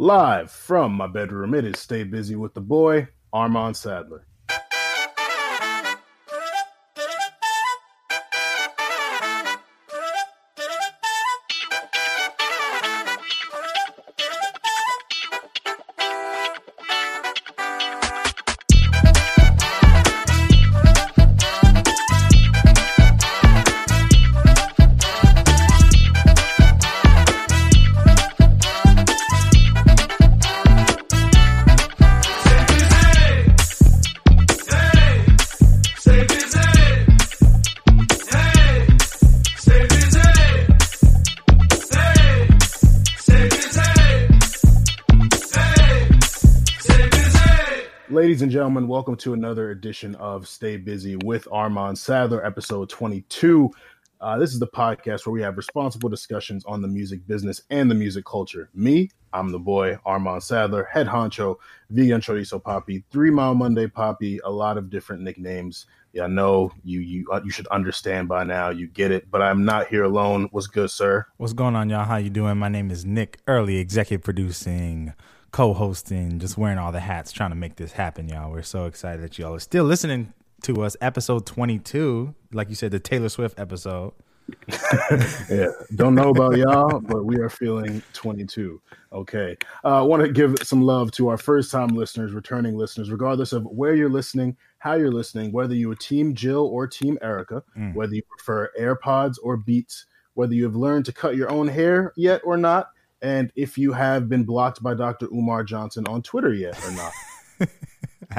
Live from my bedroom, it is Stay Busy with the Boy, Armand Sadler. Welcome to another edition of Stay Busy with Armand Sadler, episode 22. Uh, this is the podcast where we have responsible discussions on the music business and the music culture. Me, I'm the boy, Armand Sadler, head honcho, vegan chorizo poppy, three mile Monday poppy, a lot of different nicknames. Yeah, I know you you uh, you should understand by now. You get it, but I'm not here alone. What's good, sir? What's going on, y'all? How you doing? My name is Nick Early, executive producing, co-hosting, just wearing all the hats, trying to make this happen, y'all. We're so excited that y'all are still listening to us. Episode 22, like you said, the Taylor Swift episode. yeah, don't know about y'all, but we are feeling 22. Okay. I uh, want to give some love to our first time listeners, returning listeners, regardless of where you're listening, how you're listening, whether you are Team Jill or Team Erykah, Mm. whether you prefer AirPods or Beats, whether you have learned to cut your own hair yet or not, and if you have been blocked by Dr. Umar Johnson on Twitter yet or not.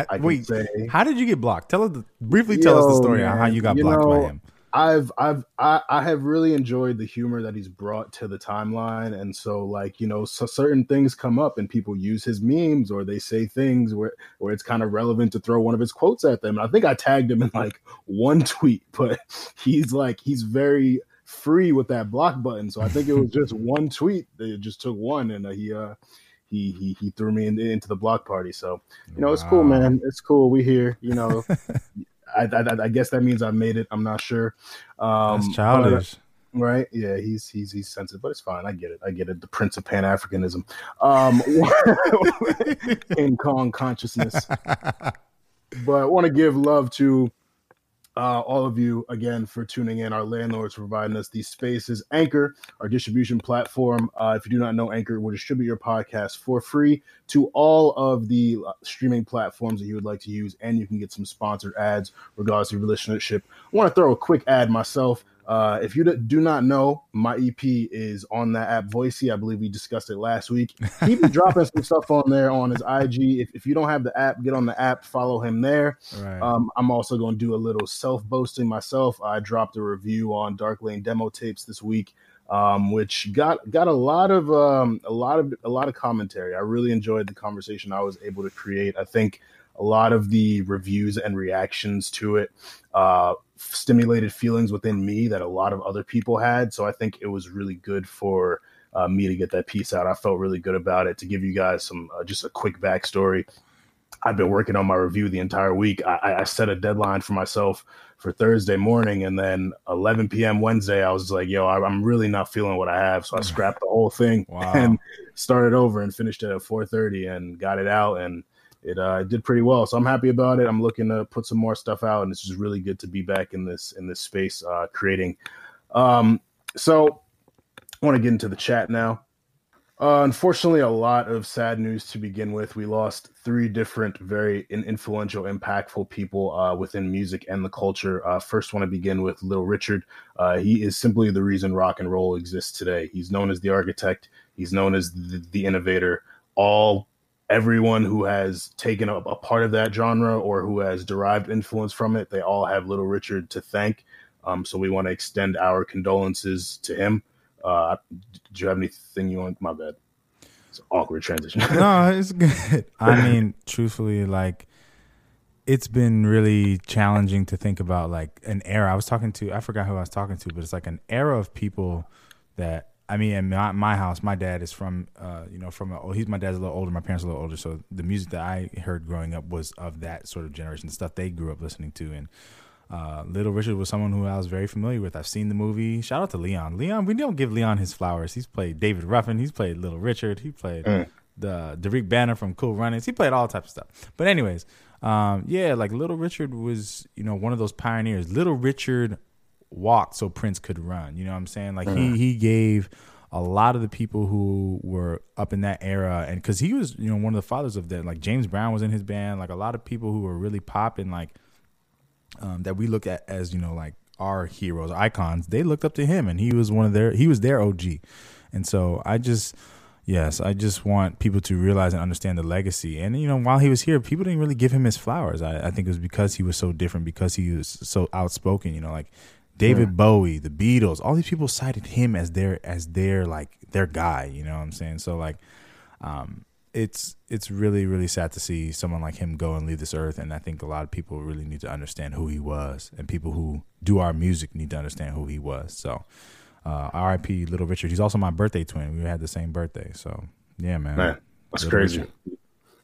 I Wait, say how did you get blocked? Tell us the, briefly. Tell us the Yo, story on how you got you blocked know, by him. I've I've I, I have really enjoyed the humor that he's brought to the timeline, and so like you know, so certain things come up and people use his memes or they say things where where it's kind of relevant to throw one of his quotes at them. And I think I tagged him in like one tweet, but he's like he's very free with that block button. So I think it was just one tweet. They just took one, and uh, he uh he he he threw me in, into the block party. So you know, it's cool, man. It's cool. We here. You know. I, I, I guess that means I made it. I'm not sure. Um, That's childish. right? Yeah, he's he's he's sensitive, but it's fine. I get it. I get it. The Prince of Pan Africanism, um, King Kong consciousness. But I want to give love to uh, all of you again for tuning in. Our landlords providing us these spaces. Anchor, our distribution platform. Uh, if you do not know, Anchor will distribute your podcast for free to all of the uh, streaming platforms that you would like to use, and you can get some sponsored ads regardless of your listenership. I want to throw a quick ad myself. Uh, if you do not know, my EP is on that app, Voisey. I believe we discussed it last week. He be dropping some stuff on there on his IG. If, if you don't have the app, get on the app, follow him there. Right. Um, I'm also going to do a little self boasting myself. I dropped a review on Dark Lane demo tapes this week, um, which got got a lot of um, a lot of a lot of commentary. I really enjoyed the conversation I was able to create. I think a lot of the reviews and reactions to it uh, stimulated feelings within me that a lot of other people had. So I think it was really good for uh, me to get that piece out. I felt really good about it. To give you guys some uh, just a quick backstory. I've been working on my review the entire week. I- I, set a deadline for myself for Thursday morning, and then 11 p.m. Wednesday, I was like, "Yo, I- I'm really not feeling what I have," so I scrapped the whole thing Wow. and started over and finished it at 4:30 and got it out, and it uh, did pretty well. So I'm happy about it. I'm looking to put some more stuff out, and it's just really good to be back in this in this space uh, creating. Um, so I want to get into the chat now. Uh, unfortunately, a lot of sad news to begin with. We lost three different, very influential, impactful people uh, within music and the culture. Uh, first, want to begin with Little Richard. Uh, he is simply the reason rock and roll exists today. He's known as the architect. He's known as the, the innovator. All everyone who has taken a, a part of that genre or who has derived influence from it, they all have Little Richard to thank. Um, so we want to extend our condolences to him. Uh, do you have anything you want? My bad. It's an awkward transition. no, it's good. I mean, truthfully, like it's been really challenging to think about like an era. I was talking to I forgot who I was talking to, but it's like an era of people that I mean, in my, my house, my dad is from, uh, you know, from a, oh, he's my dad's a little older, my parents are a little older, so the music that I heard growing up was of that sort of generation, the stuff they grew up listening to, and uh, Little Richard was someone who I was very familiar with. I've seen the movie. Shout out to Leon. Leon, we don't give Leon his flowers. He's played David Ruffin. He's played Little Richard. He played Mm. the Derek Banner from Cool Runnings. He played all types of stuff. But anyways, um, yeah, like Little Richard was you know one of those pioneers. Little Richard walked so Prince could run. You know what I'm saying? Like he he gave a lot of the people who were up in that era and because he was you know one of the fathers of that like james brown was in his band like a lot of people who were really popping like um, that we look at as you know like our heroes icons they looked up to him and he was one of their he was their og and so i just yes i just want people to realize and understand the legacy and you know while he was here people didn't really give him his flowers i, I think it was because he was so different because he was so outspoken you know like David yeah. Bowie, the Beatles, all these people cited him as their as their like their guy. You know what I'm saying? So like, um, it's it's really really sad to see someone like him go and leave this earth. And I think a lot of people really need to understand who he was, and people who do our music need to understand who he was. So, uh, R.I.P. Little Richard. He's also my birthday twin. We had the same birthday. So yeah, man. Man, that's Little crazy. Richard.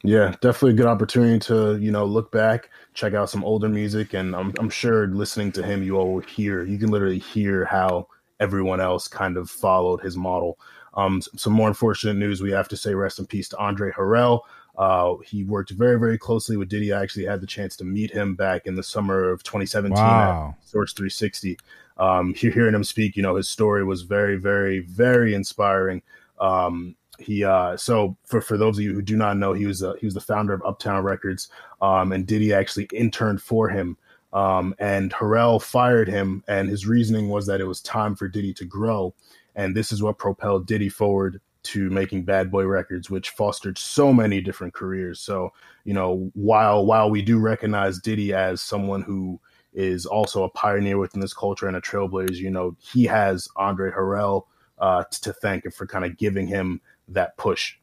Yeah, definitely a good opportunity to you know look back, check out some older music, and I'm I'm sure listening to him, you all will hear you can literally hear how everyone else kind of followed his model. Um, some more unfortunate news we have to say rest in peace to Andre Harrell. Uh, he worked very, very closely with Diddy. I actually had the chance to meet him back in the summer of 2017 wow. at Source 360. Um, hearing him speak, you know, his story was very, very, very inspiring. Um, he uh so for for those of you who do not know he was uh, he was the founder of uptown records um and diddy actually interned for him um and harrell fired him and his reasoning was that it was time for diddy to grow and this is what propelled diddy forward to making bad boy records which fostered so many different careers. So you know while while we do recognize diddy as someone who is also a pioneer within this culture and a trailblazer you know he has andre harrell uh, to thank him for kind of giving him that push.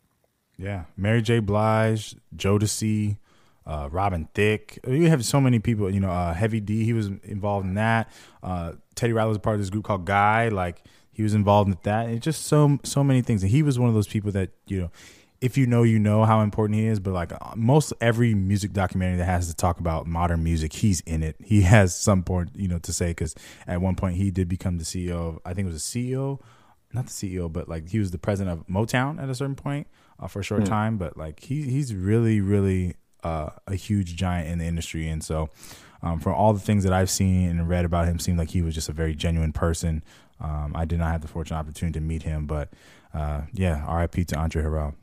Yeah, Mary J. Blige, Jodeci, uh, Robin Thicke. You have so many people. You know, uh, Heavy D. He was involved in that. Uh, Teddy Riley was part of this group called Guy. Like he was involved in that. It's just so so many things. And he was one of those people that you know, if you know, you know how important he is. But like uh, most every music documentary that has to talk about modern music, he's in it. He has some point you know to say because at one point he did become the CEO. Of, I think it was a CEO not the CEO, but like he was the president of Motown at a certain point uh, for a short mm. time. But like he he's really really uh, a huge giant in the industry, and so um, from all the things that I've seen and read about him, seemed like he was just a very genuine person. Um, I did not have the fortunate opportunity to meet him, but uh, yeah, R.I.P. to Andre Harrell.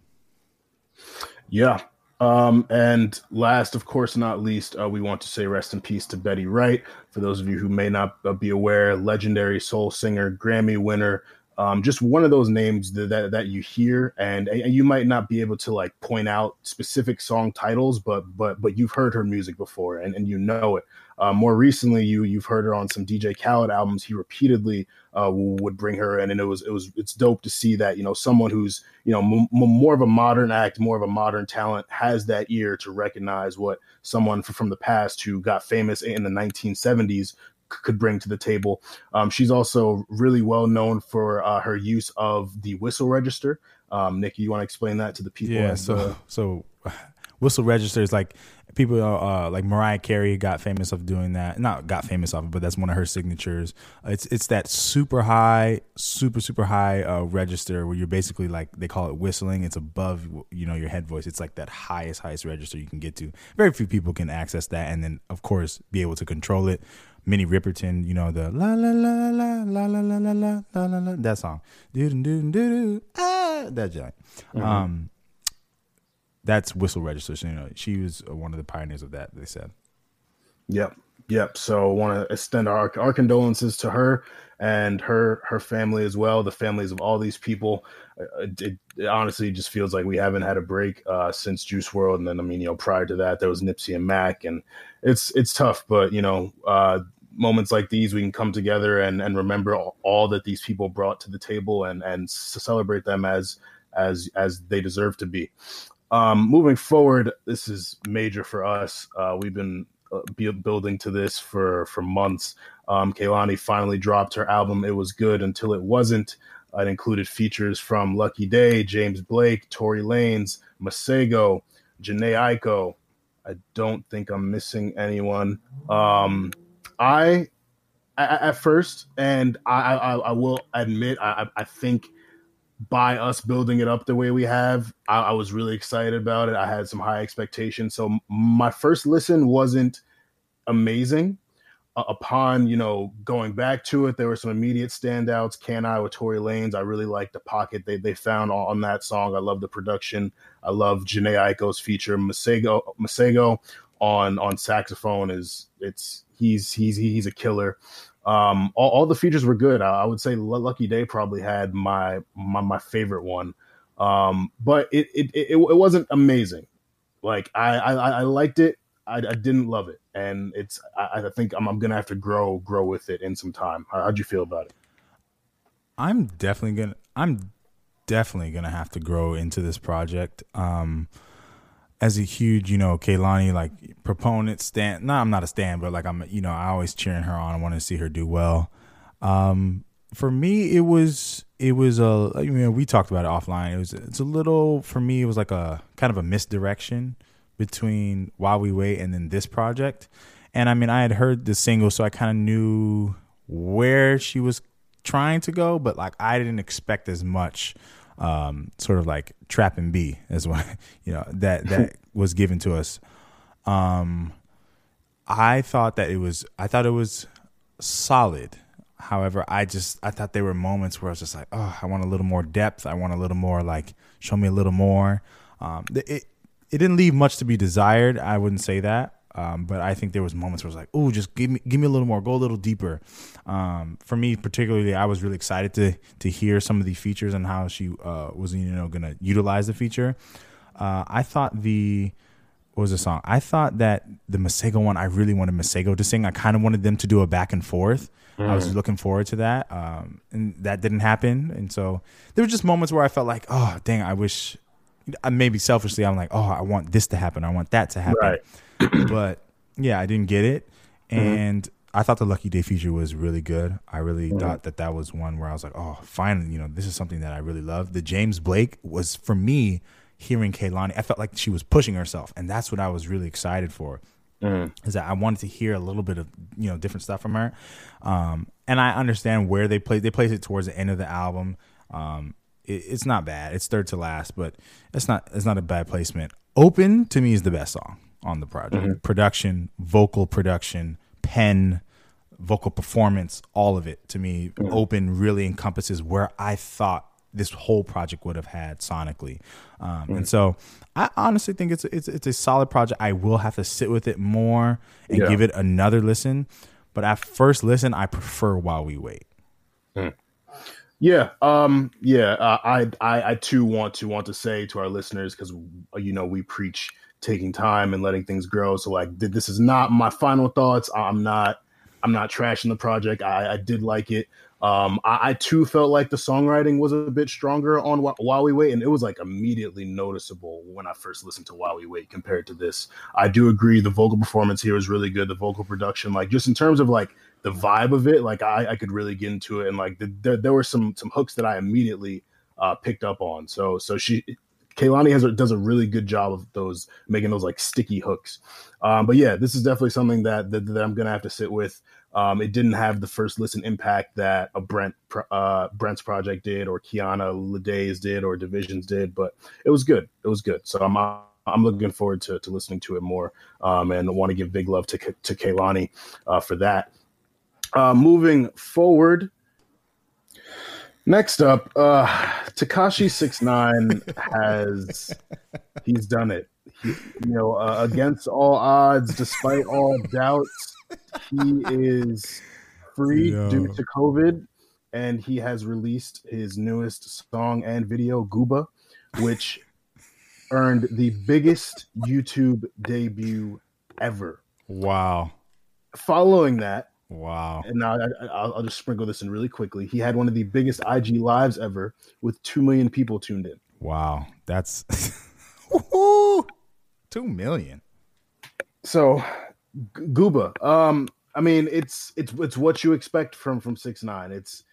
Yeah. Um, and last, of course, not least, uh, we want to say rest in peace to Betty Wright. For those of you who may not be aware, legendary soul singer, Grammy winner, um, just one of those names that, that, that you hear and, and, you might not be able to like point out specific song titles but but but you've heard her music before and, and you know it. Uh, more recently you you've heard her on some dj khaled albums. He repeatedly uh, would bring her in and it was it was it's dope to see that you know someone who's you know m- more of a modern act more of a modern talent has that ear to recognize what someone from the past who got famous in the 1970s could bring to the table. Um, she's also really well known for uh, her use of the whistle register. Um, Nikki, you want to explain that to the people? Yeah. So, the- so whistle register is like people uh, like Mariah Carey got famous of doing that. Not got famous of it, but that's one of her signatures. It's it's that super high, super super high uh, register where you're basically like they call it whistling. It's above you know your head voice. It's like that highest highest register you can get to. Very few people can access that, and then of course be able to control it. Minnie Riperton, you know the la la la la la la la la la la la la that song, do do do do ah that joint. Mm-hmm. Um, that's whistle register. So, you know, she was one of the pioneers of that. They said. Yep, yep. So, want to extend our our condolences to her and her her family as well. The families of all these people. Uh, it, it honestly just feels like we haven't had a break uh, since Juice WRLD, and then I mean, you know, prior to that, there was Nipsey and Mac, and it's it's tough, but you know. Uh, moments like these we can come together and, and remember all, all that these people brought to the table and and celebrate them as as as they deserve to be um, moving forward, this is major for us. Uh, we've been uh, building to this for for months. Um, Kehlani finally dropped her album. It was good until it wasn't. It included features from Lucky Daye, James Blake, Tory Lanez, Masego, Jhené Aiko. I don't think I'm missing anyone. Um, I, I, at first, and I, I, I will admit, I, I think by us building it up the way we have, I, I, was really excited about it. I had some high expectations. So my first listen wasn't amazing. Upon you know going back to it, there were some immediate standouts. Can I with Tory Lanez? I really liked the pocket they they found on, that song. I love the production. I love Jhené Aiko's feature. Masego Masego on on saxophone is it's he's he's he's a killer. Um, all, all the features were good. I, I, would say Lucky Daye probably had my my, my favorite one, um, but it, it it, it wasn't amazing. Like I I, I liked it. I, I, didn't love it, and it's I, I think I'm, I'm, gonna have to grow grow with it in some time. How, how'd you feel about it? I'm definitely gonna I'm definitely gonna have to grow into this project. Um, as a huge, you know, Kehlani like proponent stand. No, I'm not a stand, but like I'm, you know, I always cheering her on. I want to see her do well. Um, for me, it was it was a. I mean, we talked about it offline. It was it's a little for me. It was like a kind of a misdirection between While We Wait and then this project. And I mean, I had heard the single, so I kind of knew where she was trying to go, but like I didn't expect as much um, sort of like trap and B as what you know that that was given to us. Um, I thought that it was I thought it was solid. However, I just I thought there were moments where I was just like, oh, I want a little more depth. I want a little more like show me a little more. Um, it it didn't leave much to be desired. I wouldn't say that. Um, but I think there was moments where I was like, "Oh, just give me, give me a little more, go a little deeper." Um, for me, particularly, I was really excited to to hear some of the features and how she uh, was, you know, going to utilize the feature. Uh, I thought the what was the song? I thought that the Masego one, I really wanted Masego to sing. I kind of wanted them to do a back and forth. Mm. I was mm. looking forward to that, um, and that didn't happen. And so there were just moments where I felt like, "Oh, dang, I wish." Maybe selfishly, I'm like, "Oh, I want this to happen. I want that to happen." Right but yeah, I didn't get it, mm-hmm. and mm-hmm. I thought the Lucky Daye feature was really good. I really mm-hmm. thought that that was one where I was like, oh, finally, you know, this is something that I really love. The James Blake was for me hearing Kehlani. I felt like she was pushing herself, and that's what I was really excited for. Mm. Is that I wanted to hear a little bit of you know different stuff from her, um, and I understand where they play. They place it towards the end of the album. Um, it's not bad. It's third to last, but it's not. It's not a bad placement. Open to me is the best song on the project. Mm-hmm. Production, vocal production, pen, vocal performance, all of it to me, mm-hmm. open really encompasses where I thought this whole project would have had sonically. Um, mm-hmm. And so I honestly think it's, it's, it's a solid project. I will have to sit with it more and yeah. give it another listen. But at first listen, I prefer While We Wait. Mm. Yeah, um, yeah. Uh, I, I, I too want to want to say to our listeners because you know we preach taking time and letting things grow. So like, this is not my final thoughts. I'm not, I'm not trashing the project. I, I did like it. Um, I, I, too felt like the songwriting was a bit stronger on While We Wait, and it was like immediately noticeable when I first listened to While We Wait compared to this. I do agree the vocal performance here is really good. The vocal production, like just in terms of like the vibe of it, like I, I could really get into it, and like the, the, there were some some hooks that I immediately uh, picked up on. So so she Kehlani has does a really good job of those making those like sticky hooks. Um, but yeah, this is definitely something that, that, that I'm gonna have to sit with. Um, it didn't have the first listen impact that a Brent uh, Brent's project did, or Kiana Ledé's did, or Divisions did, but it was good. It was good. So I'm I'm looking forward to, to listening to it more, um, and want to give big love to to Kehlani uh, for that. Uh, moving forward, Next up, uh, Tekashi Six Nine has he's done it. He, you know, uh, against all odds, despite all doubts, he is free Yo. due to COVID, and he has released his newest song and video, Gooba, which earned the biggest YouTube debut ever. Wow. Following that, Wow. And now I, will just sprinkle this in really quickly. He had one of the biggest IG lives ever with 2 million people tuned in. Wow. That's 2 million. So, Gooba. Um, I mean, it's it's it's what you expect from from six nine. It's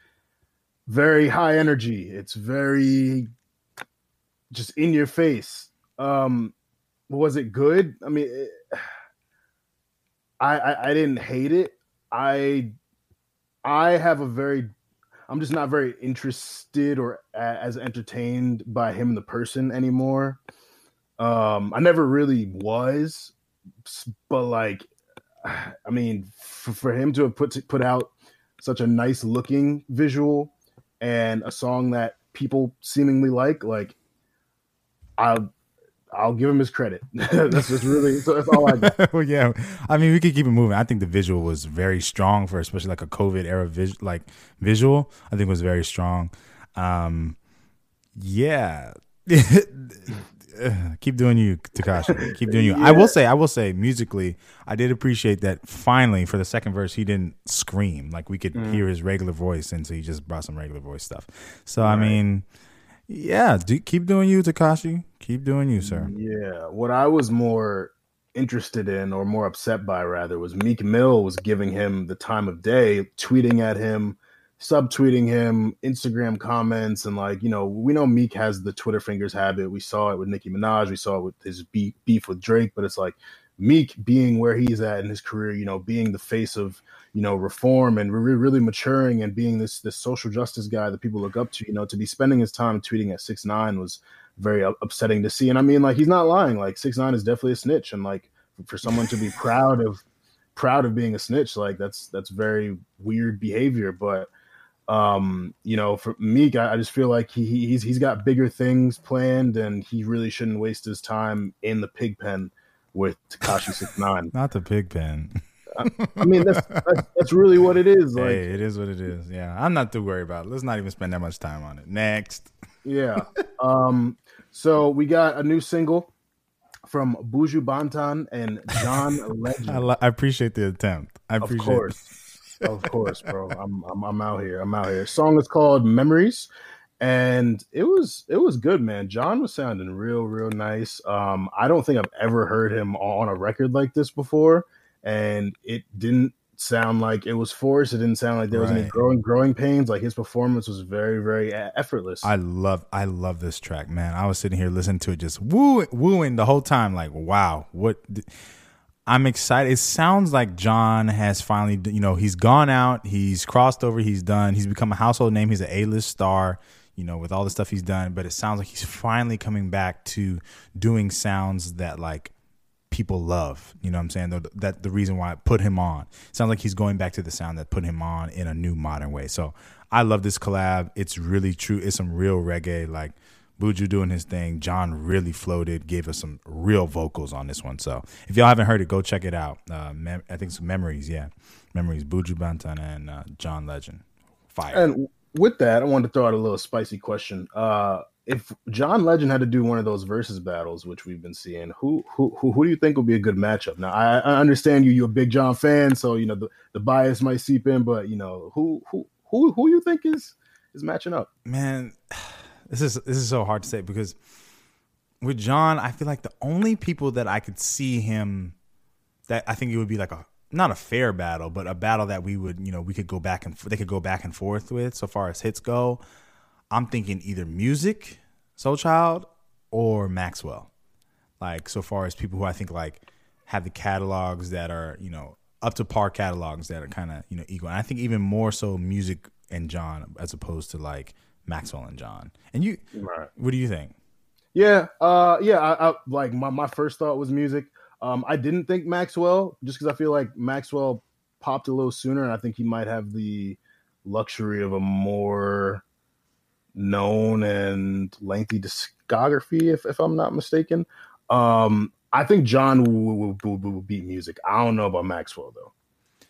very high energy. It's very just in your face. Um, was it good? I mean, it, I, I I didn't hate it. I I have a very I'm just not very interested or as entertained by him the person anymore. Um, I never really was, but like, I mean, for, for him to have put put out such a nice looking visual and a song that people seemingly like, like, I'll I'll give him his credit. that's just really so that's all I got. well, yeah. I mean, we could keep it moving. I think the visual was very strong for especially like a COVID era vis- like visual. I think was very strong. Um, yeah. keep doing you, Tekashi. Keep doing you. Yeah. I will say, I will say, musically, I did appreciate that. Finally, for the second verse, he didn't scream like we could mm. hear his regular voice, and so he just brought some regular voice stuff. So right. I mean, yeah, do, keep doing you, Tekashi. Keep doing you, sir. Yeah. What I was more interested in, or more upset by, rather, was Meek Mill was giving him the time of day, tweeting at him, subtweeting him, Instagram comments, and like you know, we know Meek has the Twitter fingers habit. We saw it with Nicki Minaj. We saw it with his beef, beef with Drake. But it's like Meek being where he's at in his career, you know, being the face of you know reform and really, really maturing and being this this social justice guy that people look up to you know to be spending his time tweeting at six nine was very upsetting to see and i mean like he's not lying like six nine is definitely a snitch and like for someone to be proud of proud of being a snitch like that's that's very weird behavior but um you know for meek I, I just feel like he, he's he's got bigger things planned and he really shouldn't waste his time in the pig pen with Tekashi Six Nine. Not the pig pen. I mean, that's, that's, that's really what it is. Like, hey, it is what it is. Yeah, I'm not too worried about it. Let's not even spend that much time on it. Next. Yeah. um. So we got a new single from Buju Banton and John Legend. I, I, appreciate the attempt. I appreciate. It. Of course, of course, bro. I'm, I'm I'm out here. I'm out here. Song is called Memories and it was it was good man john was sounding real real nice um i don't think i've ever heard him on a record like this before and it didn't sound like it was forced. It didn't sound like there was right. any growing growing pains. Like his performance was very very effortless. I love I love this track, man. I was sitting here listening to it, just woo wooing the whole time. Like wow, what. I'm excited. It sounds like John has finally, you know, he's gone out, he's crossed over, he's done, he's become a household name, he's an A-list star, you know, with all the stuff he's done. But it sounds like he's finally coming back to doing sounds that like people love. You know what I'm saying? That, that the reason why I put him on. sounds like he's going back to the sound that put him on in a new modern way. So I love this collab. It's really true. It's some real reggae. Like Buju doing his thing. John really floated, gave us some real vocals on this one. So if y'all haven't heard it, go check it out. Uh, mem- I think it's Memories. Yeah, Memories. Buju Banton and uh, John Legend. Fire. And with that, I wanted to throw out a little spicy question. Uh, if John Legend had to do one of those versus battles, which we've been seeing, who who who, who do you think would be a good matchup? Now, I, I, understand you you're a big John fan, so you know the, the bias might seep in, but you know who who who who you think is is matching up? Man, this is this is so hard to say because with John, I feel like the only people that I could see him that I think it would be like a not a fair battle, but a battle that we would you know we could go back and they could go back and forth with so far as hits go. I'm thinking either Musiq, Soul Child, or Maxwell. Like so far as people who I think like have the catalogs that are you know up to par catalogs that are kind of you know equal. And I think even more so Musiq and John as opposed to like Maxwell and John. And you, right. what do you think? Yeah, uh, yeah. I, I like my my first thought was Musiq. Um, I didn't think Maxwell just because I feel like Maxwell popped a little sooner, and I think he might have the luxury of a more known and lengthy discography, if, if I'm not mistaken. Um, I think John will, will, will, beat Musiq. I don't know about Maxwell though.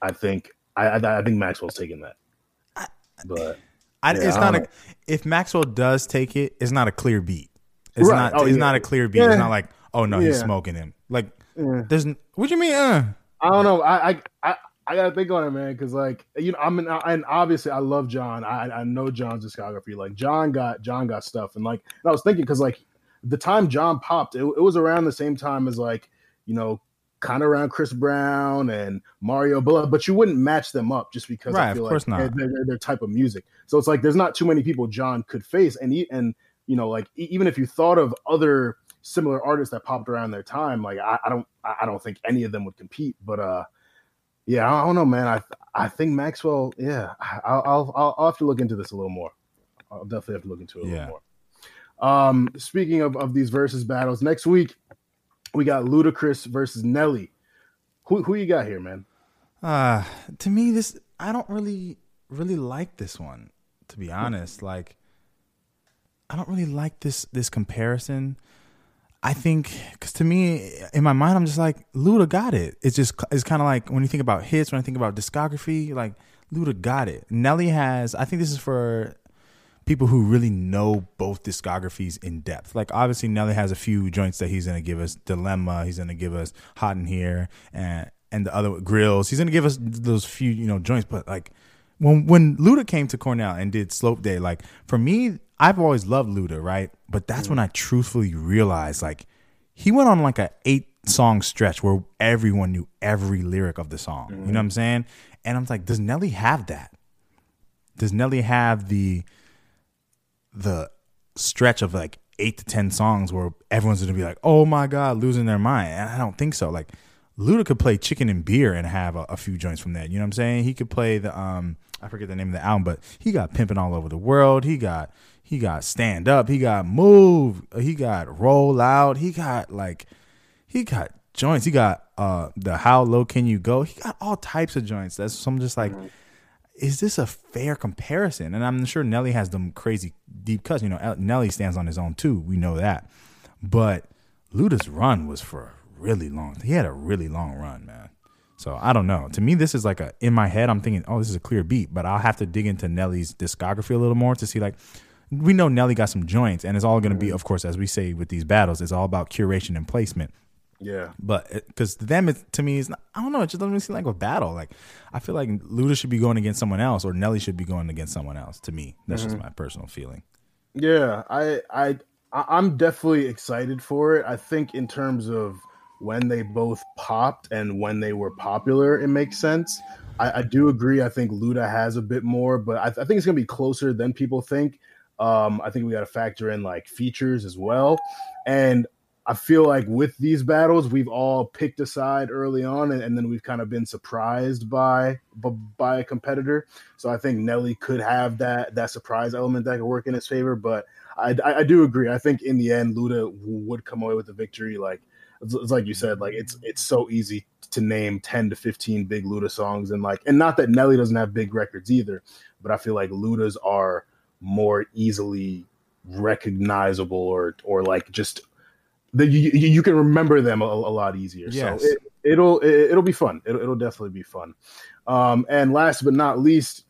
I think I, I, I think Maxwell's taking that. But I, yeah, it's not a. If Maxwell does take it, it's not a clear beat. It's right. not. Oh, it's yeah. not a clear beat. Yeah. It's not like, oh no, he's smoking him. Like, there's. What do you mean? Uh? I don't know. I I I gotta think on it, man, because like you know, I'm in, and obviously I love John. I I know John's discography. Like John got John got stuff, and like and I was thinking because like the time John popped, it, it was around the same time as like you know kind of around Chris Brown and Mario, but but you wouldn't match them up just because right, I feel like they're, they're, their type of music. So it's like there's not too many people John could face, and he, and you know like even if you thought of other similar artists that popped around their time, like I, I don't I don't think any of them would compete, but uh Yeah, I don't know, man. I I think Maxwell. Yeah, I'll I'll I'll, I'll have to look into this a little more. I'll definitely have to look into it a Yeah. little more. Um, speaking of of these versus battles, next week we got Ludacris versus Nelly. Who who you got here, man? Uh to me this I don't really really like this one to be honest. Like I don't really like this this comparison. I think cuz to me in my mind I'm just like Luda got it. It's just it's kind of like when you think about hits, when I think about discography, like Luda got it. Nelly has I think this is for people who really know both discographies in depth. Like obviously Nelly has a few joints that he's gonna give us Dilemma, he's gonna give us Hot in Here and and the other Grillz. He's gonna give us those few, you know, joints, but like when when Luda came to Cornell and did Slope Day, like for me, I've always loved Luda, right? But that's when I truthfully realized like he went on like a eight song stretch where everyone knew every lyric of the song. You know what I'm saying? And I'm like, does Nelly have that? Does Nelly have the the stretch of like eight to ten songs where everyone's gonna be like, "Oh my god," losing their mind. And I don't think so. Like Luda could play Chicken and Beer and have a, a few joints from that. You know what I'm saying? He could play the um I forget the name of the album, but he got Pimping All Over the World. He got he got Stand Up. He got Move. He got Roll Out. He got like he got joints. He got uh the How Low Can You Go. He got all types of joints. That's so I'm just like is this a fair comparison? And I'm sure Nelly has them crazy deep cuts. You know, Nelly stands on his own too. We know that. But Luda's run was for a really long. He had a really long run, man. So I don't know. To me, this is like a in my head. I'm thinking, oh, this is a clear beat. But I'll have to dig into Nelly's discography a little more to see like. We know Nelly got some joints, and it's all going to be, mm-hmm. of course, as we say with these battles, it's all about curation and placement Yeah, but because to them, it, to me, is not, I don't know. It just doesn't really seem like a battle. Like I feel like Luda should be going against someone else, or Nelly should be going against someone else. To me, that's just mm-hmm. my personal feeling. yeah. I I- I'm definitely excited for it. I think in terms of when they both popped and when they were popular, it makes sense. I, I do agree. I think Luda has a bit more, but I, I think it's gonna be closer than people think. Um, I think we got to factor in like features as well, and I feel like with these battles, we've all picked a side early on, and, and then we've kind of been surprised by b- by a competitor. So I think Nelly could have that that surprise element that could work in his favor. But I, I, I do agree. I think in the end, Luda would come away with the victory. Like it's, it's like you said, like it's it's so easy to name ten to fifteen big Luda songs, and like and not that Nelly doesn't have big records either, but I feel like Luda's are more easily recognizable or or like just that you, you can remember them a, a lot easier. Yes. So it, it'll it, it'll be fun. It'll, it'll definitely be fun. Um, and last but not least,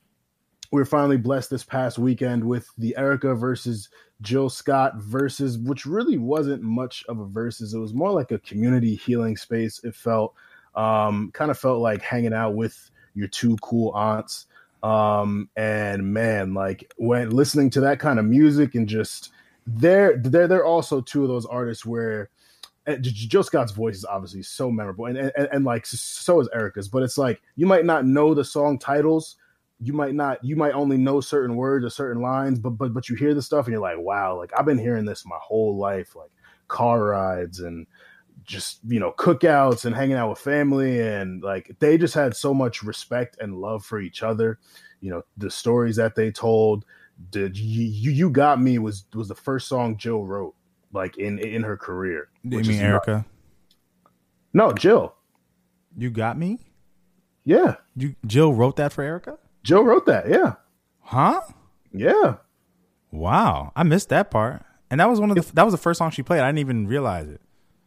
we are finally blessed this past weekend with the Erykah versus Jill Scott versus, which really wasn't much of a versus. It was more like a community healing space. It felt um, kind of felt like hanging out with your two cool aunts. Um, and man, like when listening to that kind of music and just they're they're they're also two of those artists where and J- Jill Scott's voice is obviously so memorable, and, and and like so is Erykah's. But it's like you might not know the song titles, you might not, you might only know certain words or certain lines, but but but you hear the stuff and you're like, wow, like I've been hearing this my whole life, like car rides and just you know cookouts and hanging out with family, and like they just had so much respect and love for each other. You know the stories that they told. Did you, you got me was was the first song Jill wrote like in in her career. You mean Erykah? No, Jill. You got me. Yeah, You Jill wrote that for Erykah? Jill wrote that. Yeah, Huh? yeah. Wow, I missed that part. And that was one of the that was the first song she played. I didn't even realize it.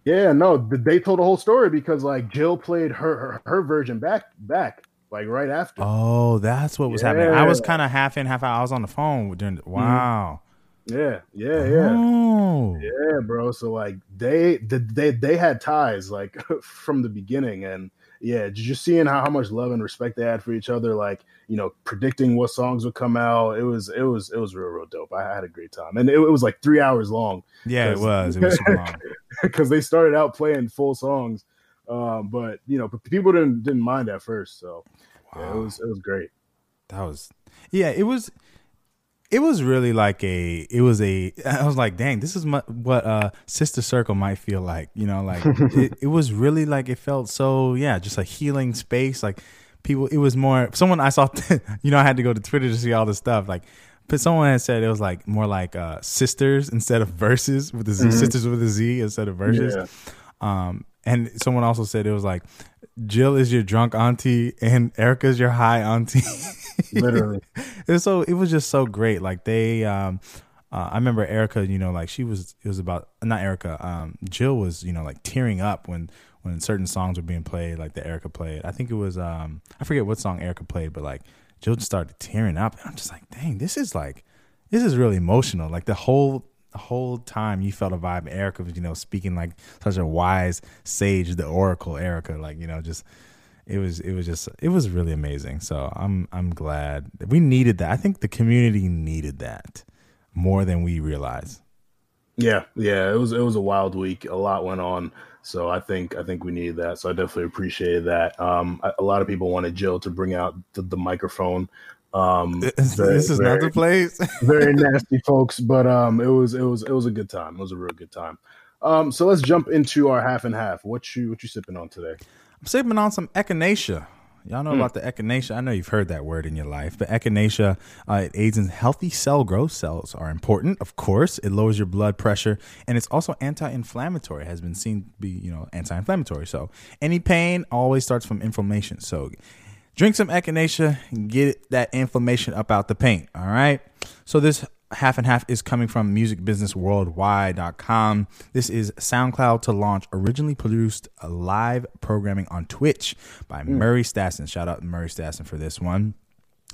Yeah, no, they told the whole story because like Jill played her her, her version back back like right after. Oh, that's what was happening. I was kind of half in, half out. I was on the phone during. The, mm-hmm. wow. Yeah, yeah, yeah, Oh. yeah, bro. So like they they they had ties like from the beginning, and yeah, just seeing how, how much love and respect they had for each other, like you know, predicting what songs would come out. It was it was it was real real dope. I had a great time, and it, it was like three hours long. Yeah, it was. It was super long. because they started out playing full songs, um, but you know, people didn't didn't mind at first. So yeah, it was it was great. That was. Yeah, it was. It was really like a it was a i was like dang this is my, what uh sister circle might feel like you know like it, it was really like it felt so yeah just a healing space like people it was more someone i saw you know i had to go to twitter to see all this stuff like but someone had said it was like more like uh sisters instead of verses with the Z, mm-hmm. sisters with a z instead of verses yeah. um and someone also said it was like jill is your drunk auntie and Erykah's your high auntie literally and so it was just so great like they um uh, I remember Erykah, you know, like she was, it was about, not Erykah, um, Jill was, you know, like tearing up when, when certain songs were being played, like the Erykah played. I think it was, um, I forget what song Erykah played, but like Jill just started tearing up. And I'm just like, dang, this is like, this is really emotional. Like the whole, whole time you felt a vibe. Erykah was, you know, speaking like such a wise sage, the oracle Erykah, like, you know, just, it was it was just it was really amazing. So I'm I'm glad we needed that. I think the community needed that more than we realize. Yeah, yeah, it was it was a wild week. A lot went on, so I think I think we needed that. So I definitely appreciated that. Um, a lot of people wanted Jill to bring out the, the microphone. Um, this is very, not the place. very nasty folks, but um, it was it was it was a good time. It was a real good time. Um, so let's jump into our half and half. What you what you sipping on today? I'm sipping on some echinacea. Y'all know mm. about the echinacea. I know you've heard that word in your life, but echinacea uh, it aids in healthy cell growth. Cells are important, of course. It lowers your blood pressure, and it's also anti-inflammatory. It has been seen to be, you know, anti-inflammatory. So any pain always starts from inflammation. So drink some echinacea, and get that inflammation up out the paint. All right. So this half and half is coming from musicbusinessworldwide.com. This is SoundCloud to launch originally produced live programming on Twitch by mm. Murray Stassen. Shout out to Murray Stassen for this one.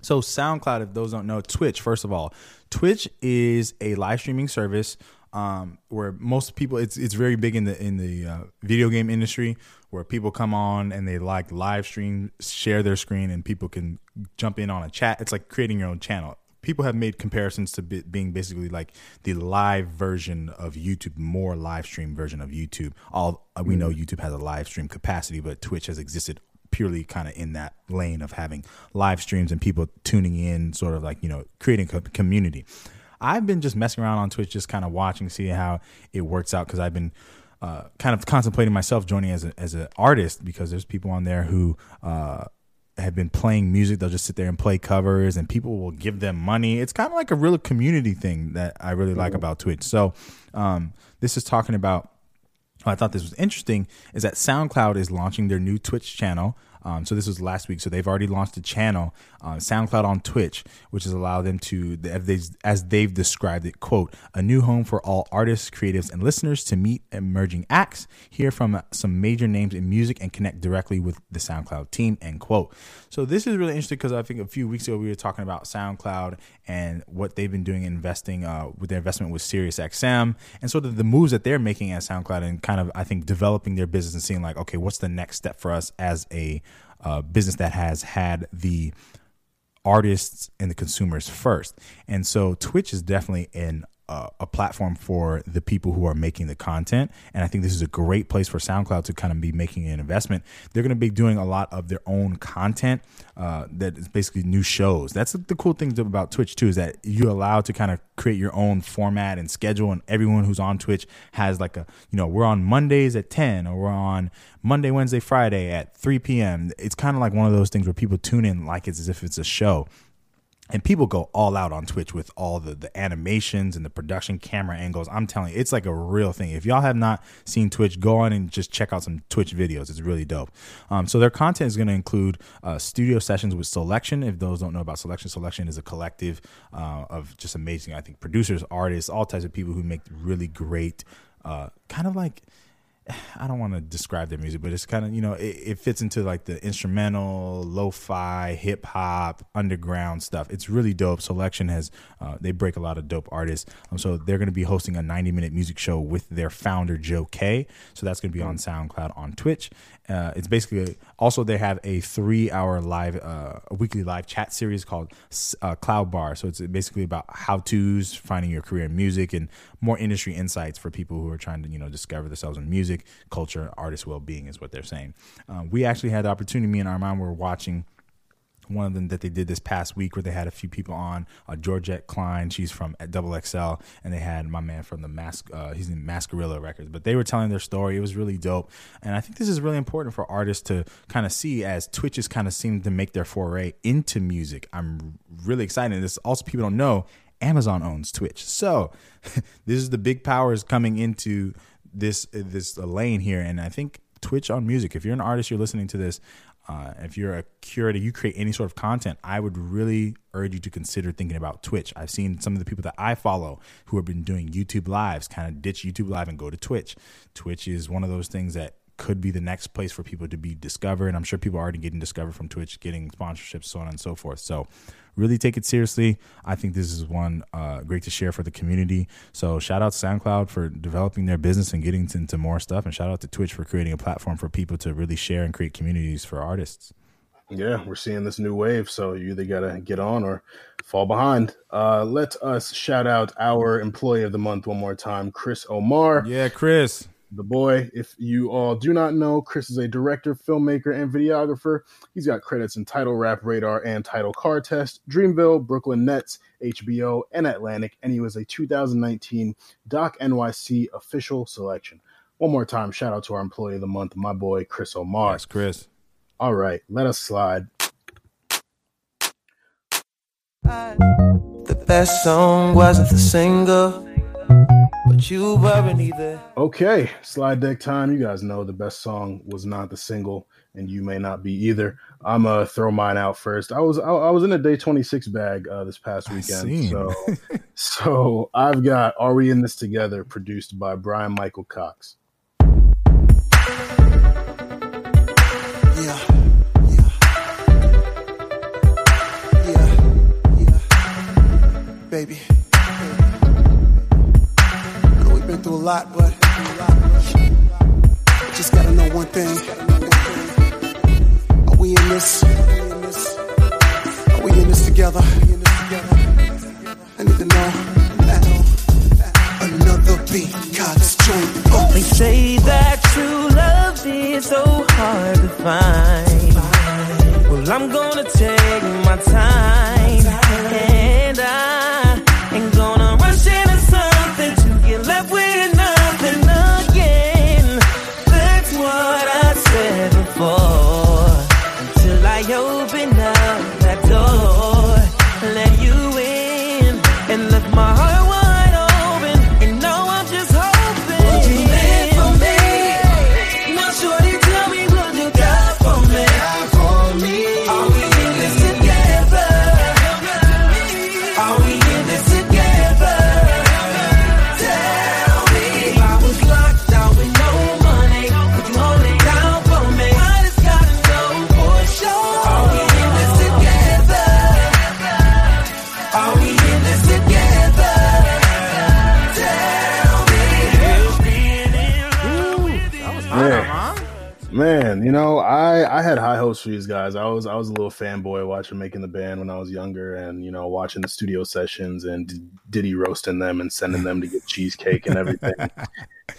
So SoundCloud, if those don't know, Twitch, first of all, Twitch is a live streaming service um, where most people it's it's very big in the in the uh, video game industry where people come on and they like live stream, share their screen, and people can jump in on a chat. It's like creating your own channel people have made comparisons to be, being basically like the live version of YouTube, more live stream version of YouTube. All uh, we know, mm. YouTube has a live stream capacity, but Twitch has existed purely kind of in that lane of having live streams and people tuning in, sort of like you know creating a community. I've been just messing around on Twitch, just kind of watching, see how it works out because I've been. Uh, kind of contemplating myself joining as a, as an artist because there's people on there who uh, have been playing music. They'll just sit there and play covers, and people will give them money. It's kind of like a real community thing that I really like mm-hmm. about Twitch. So, um, this is talking about. I thought this was interesting is that SoundCloud is launching their new Twitch channel. Um, so this was last week. So they've already launched a channel, uh, SoundCloud on Twitch, which has allowed them to, as they've described it, quote, a new home for all artists, creatives, and listeners to meet emerging acts, hear from some major names in music, and connect directly with the SoundCloud team, end quote. So this is really interesting because I think a few weeks ago we were talking about SoundCloud and what they've been doing investing uh, with their investment with SiriusXM and sort of the moves that they're making at SoundCloud and kind of I think developing their business and seeing like okay what's the next step for us as a uh, business that has had the artists and the consumers first. And so Twitch is definitely an uh, a platform for the people who are making the content. And I think this is a great place for SoundCloud to kind of be making an investment. They're going to be doing a lot of their own content uh, that is basically new shows. That's the cool thing about Twitch too is that you're allowed to kind of create your own format and schedule. And everyone who's on Twitch has like a, you know, we're on Mondays at 10 or we're on Monday, Wednesday, Friday at 3 p.m. It's kind of like one of those things where people tune in like it's as if it's a show and people go all out on Twitch with all the, the animations and the production camera angles. I'm telling you, it's like a real thing. If y'all have not seen Twitch, go on and just check out some Twitch videos. It's really dope. Um, so their content is going to include uh, studio sessions with Soulection. If those don't know about Soulection, Soulection is a collective uh, of just amazing, I think, producers, artists, all types of people who make really great, uh, kind of like – I don't want to describe their music, but it's kind of you know it, it, fits into like the instrumental, lo-fi, hip hop, underground stuff. It's really dope. Soulection has uh, they break a lot of dope artists. Um, so they're going to be hosting a 90 minute music show with their founder Joe Kay. So that's going to be on SoundCloud on Twitch. Uh, it's basically also they have a three hour live uh, a weekly live chat series called uh, Cloud Bar. So it's basically about how tos, finding your career in music, and more industry insights for people who are trying to you know discover themselves in music, culture, artist well being is what they're saying. Uh, we actually had the opportunity. Me and Armand were watching one of them that they did this past week where they had a few people on. Uh, Georgette Klein, she's from Double XL, and they had my man from the Mask, uh, he's in Mascarilla Records. But they were telling their story. It was really dope, and I think this is really important for artists to kind of see as Twitch is kind of seeming to make their foray into music. I'm really excited. And This also people don't know. Amazon owns Twitch, so this is the big powers coming into this this lane here, and I think Twitch on music. If you're an artist, you're listening to this. Uh, if you're a curator, you create any sort of content, I would really urge you to consider thinking about Twitch. I've seen some of the people that I follow who have been doing YouTube lives kind of ditch YouTube live and go to Twitch. Twitch is one of those things that could be the next place for people to be discovered. I'm sure people are already getting discovered from Twitch, getting sponsorships, so on and so forth. So really take it seriously. I think this is one uh, great to share for the community. So shout out to SoundCloud for developing their business and getting into more stuff, and shout out to Twitch for creating a platform for people to really share and create communities for artists. Yeah, we're seeing this new wave, so you either gotta get on or fall behind. Uh, let us shout out our employee of the month one more time, Chris Omar. Yeah, Chris the boy. If you all do not know, Chris is a director, filmmaker, and videographer. He's got credits in Tidal Rap Radar and Title Car Test, Dreamville, Brooklyn Nets, HBO, and Atlantic, and he was a 2019 Doc NYC official selection. One more time, shout out to our employee of the month, my boy Chris Omar. Yes, Chris. All right, let us slide. The best song wasn't the single but you weren't either. Okay, slide deck time. You guys know the best song was not the single, and you may not be either. I'm gonna throw mine out first. I was I, I was in a Day26 bag uh, this past weekend, so so I've got "Are We in This Together" produced by Brian Michael Cox. Yeah. Yeah. Yeah. Baby been through a lot, but just gotta know one thing. Are we in this? Are we in this together? I need to know another beat, God's joint. Oh. They say that true love is so hard to find. Well, I'm gonna take my time, and I for these guys. I was I was a little fanboy watching making the band when I was younger, and you know, watching the studio sessions and Diddy roasting them and sending them to get cheesecake and everything.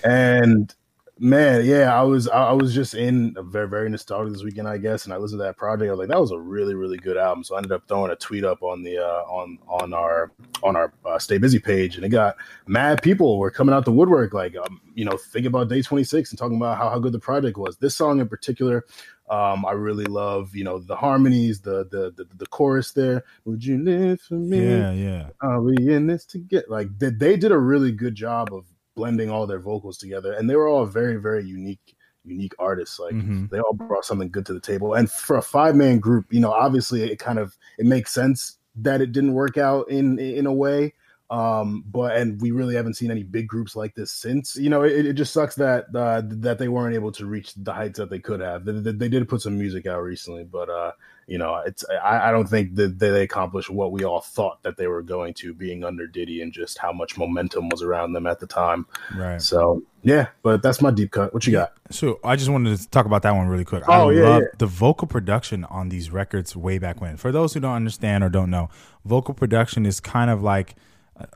and Man, yeah, I was I was just in a very very nostalgic this weekend, I guess, and I listened to that project. I was like, that was a really really good album. So I ended up throwing a tweet up on the uh, on on our on our uh, Stay Busy page, and it got mad people were coming out the woodwork, like um, you know, thinking about Day Twenty Six and talking about how, how good the project was. This song in particular, um, I really love, you know, the harmonies, the the the, the chorus there. Would you live for me? Yeah, yeah. Are we in this together? Like they, they did a really good job of blending all their vocals together, and they were all very, very unique, unique artists. Like mm-hmm. they all brought something good to the table. And for a five man group, you know, obviously it kind of it makes sense that it didn't work out in in a way. Um, but and we really haven't seen any big groups like this since. You know, it, it just sucks that uh, that they weren't able to reach the heights that they could have. They, they, they did put some music out recently, but uh, you know, it's I, I don't think that they accomplished what we all thought that they were going to, being under Diddy and just how much momentum was around them at the time. Right. So yeah, but that's my deep cut. What you got? So I just wanted to talk about that one really quick. Oh I yeah, love yeah. the vocal production on these records way back when. For those who don't understand or don't know, vocal production is kind of like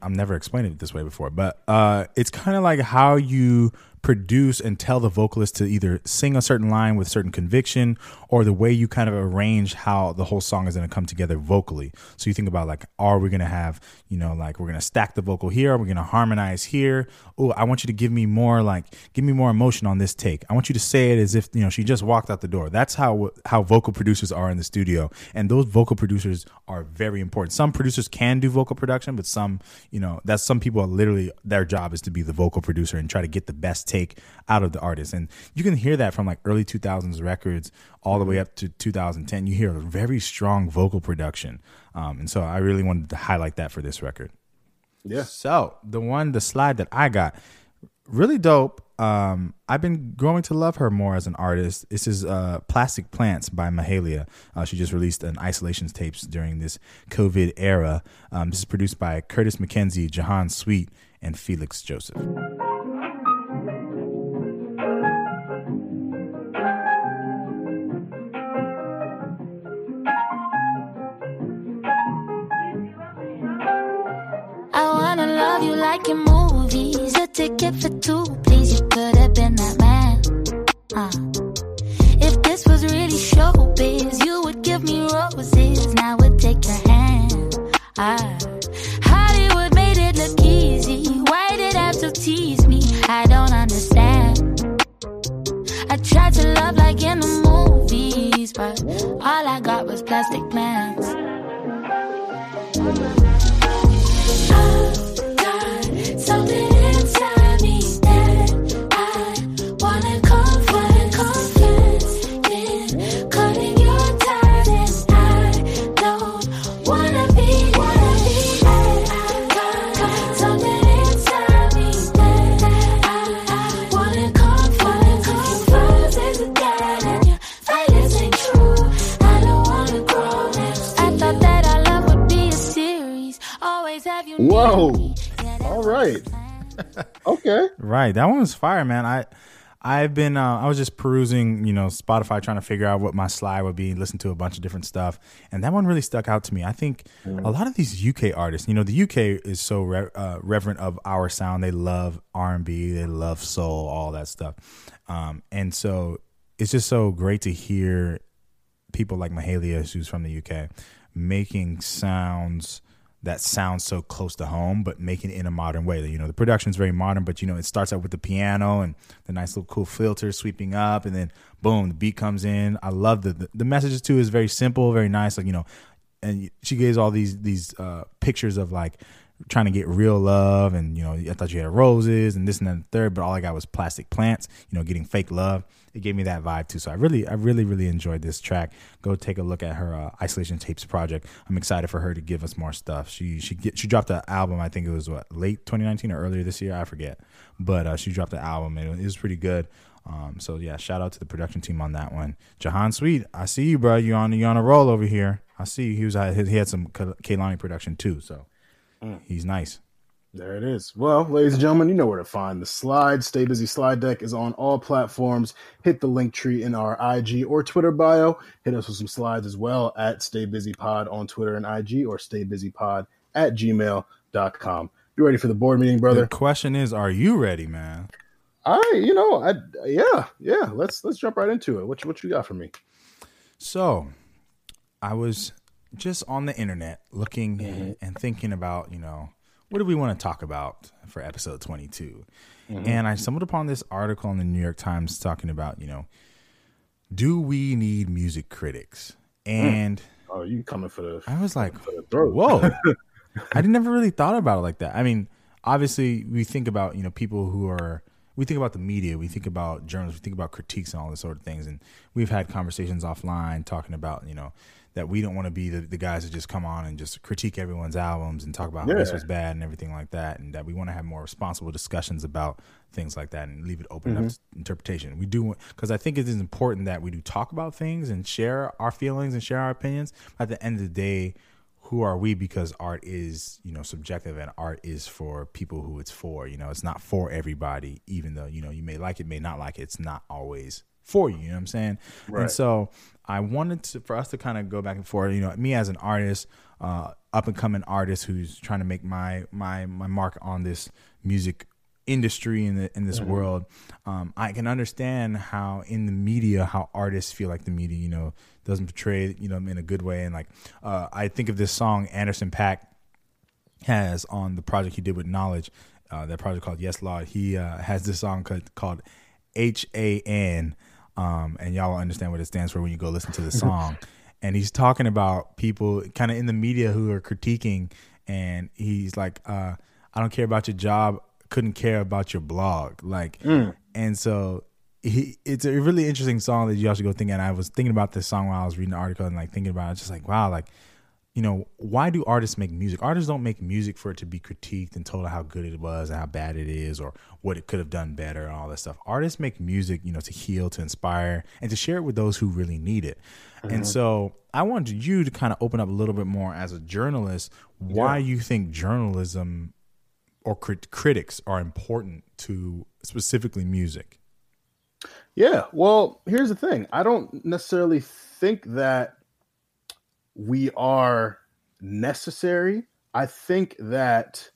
I'm never explained it this way before, but uh, it's kind of like how you produce and tell the vocalist to either sing a certain line with certain conviction or the way you kind of arrange how the whole song is going to come together vocally. So you think about like, are we going to have, you know, like we're going to stack the vocal here? Are we going to harmonize here? Oh, I want you to give me more like, give me more emotion on this take. I want you to say it as if, you know, she just walked out the door. That's how, how vocal producers are in the studio. And those vocal producers are very important. Some producers can do vocal production, but some, you know, that's some people are literally, their job is to be the vocal producer and try to get the best take out of the artist. And you can hear that from like early 2000s records all the way up to 2010. You hear a very strong vocal production. Um, and so I really wanted to highlight that for this record. Yeah. So the one, the slide that I got, really dope. Um, I've been growing to love her more as an artist. This is uh, Plastic Plants by Mahalia. Uh, she just released an isolations tapes during this COVID era. Um, this is produced by Curtis McKenzie, Jahaan Sweet, and Felix Joseph. In movies. A ticket for two, please. You could have been that man. Uh. If this was really showbiz, you would give me roses. Now I would take your hand. Ah. Hollywood made it look easy. Why did I have to tease me? I don't understand. I tried to love like in the movies, but all I got was plastic plants. Right. Okay. Right, that one was fire, man. I I've been uh, I was just perusing, you know, Spotify trying to figure out what my slide would be, listen to a bunch of different stuff, and that one really stuck out to me. I think a lot of these UK artists, you know, the UK is so re- uh, reverent of our sound. They love R and B, they love soul, all that stuff, um, and so it's just so great to hear people like Mahalia, who's from the UK, making sounds that sounds so close to home, but making it in a modern way. You know, the production is very modern, but you know, it starts out with the piano and the nice little cool filter sweeping up, and then boom, the beat comes in. I love the the, the messages too is very simple, very nice. Like you know, and she gives all these these uh, pictures of like trying to get real love, and you know, I thought you had roses and this and that and the third, but all I got was plastic plants. You know, getting fake love. It gave me that vibe too. So I really, I really, really enjoyed this track. Go take a look at her uh, isolation tapes project. I'm excited for her to give us more stuff. She she get, she dropped an album. I think it was what late 2019 or earlier this year. I forget, but uh, she dropped an album and it was pretty good. Um, so yeah, shout out to the production team on that one. Jahaan Sweet, I see you, bro. You on you on a roll over here. I see you. he was he had some Kehlani production too. So he's nice. There it is. Well, ladies and gentlemen, you know where to find the slide. Stay Busy Slide Deck is on all platforms. Hit the Linktree in our IG or Twitter bio. Hit us with some slides as well at Stay Busy Pod on Twitter and IG or Stay Busy Pod at gmail.com. You ready for the board meeting, The brother? question is, are you ready, man? I, you know, I, yeah, yeah. Let's let's jump right into it. What you, what you got for me? So, I was just on the internet looking mm-hmm. and thinking about, you know, what do we want to talk about for episode 22? Mm-hmm. And I stumbled upon this article in the New York Times talking about, you know, do we need music critics? Mm. And Oh, you coming for the I was like, for the throat? whoa. I never really thought about it like that. I mean, obviously, we think about you know people who are. We think about the media. We think about journalists. We think about critiques and all this sort of things. And we've had conversations offline talking about you know that we don't want to be the, the guys that just come on and just critique everyone's albums and talk about how this was bad and everything like that. And that we want to have more responsible discussions about things like that and leave it open up mm-hmm. to interpretation. We do because I think it is important that we do talk about things and share our feelings and share our opinions. At the end of the day, who are we because art is you know subjective and art is for people who it's for you know it's not for everybody even though you know you may like it may not like it it's not always for you you know what i'm saying Right. and so i wanted to for us to kind of go back and forth you know me as an artist uh up and coming artist who's trying to make my my my mark on this music industry in the in this world, um, I can understand how in the media how artists feel like the media, you know, doesn't portray you know in a good way. And like uh, I think of this song Anderson .Paak has on the project he did with Knxwledge, uh, that project called Yes Lawd. He uh, has this song called, called H A N, um, and y'all will understand what it stands for when you go listen to the song. and he's talking about people kind of in the media who are critiquing, and he's like, uh, "I don't care about your job, couldn't care about your blog." Like, and so. He, it's a really interesting song that you all should go think. And I was thinking about this song while I was reading the article and like thinking about it. Just like, wow, like you know, why do artists make music? Artists don't make music for it to be critiqued and told how good it was and how bad it is or what it could have done better and all that stuff. Artists make music, you know, to heal, to inspire, and to share it with those who really need it. And uh-huh. so I wanted you to kind of open up a little bit more as a journalist why you think journalism or crit- critics are important to specifically music. Yeah. Well, here's the thing. I don't necessarily think that we are necessary. I think that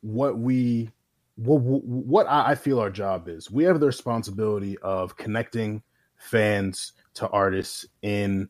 what we what, I feel our job is, we have the responsibility of connecting fans to artists in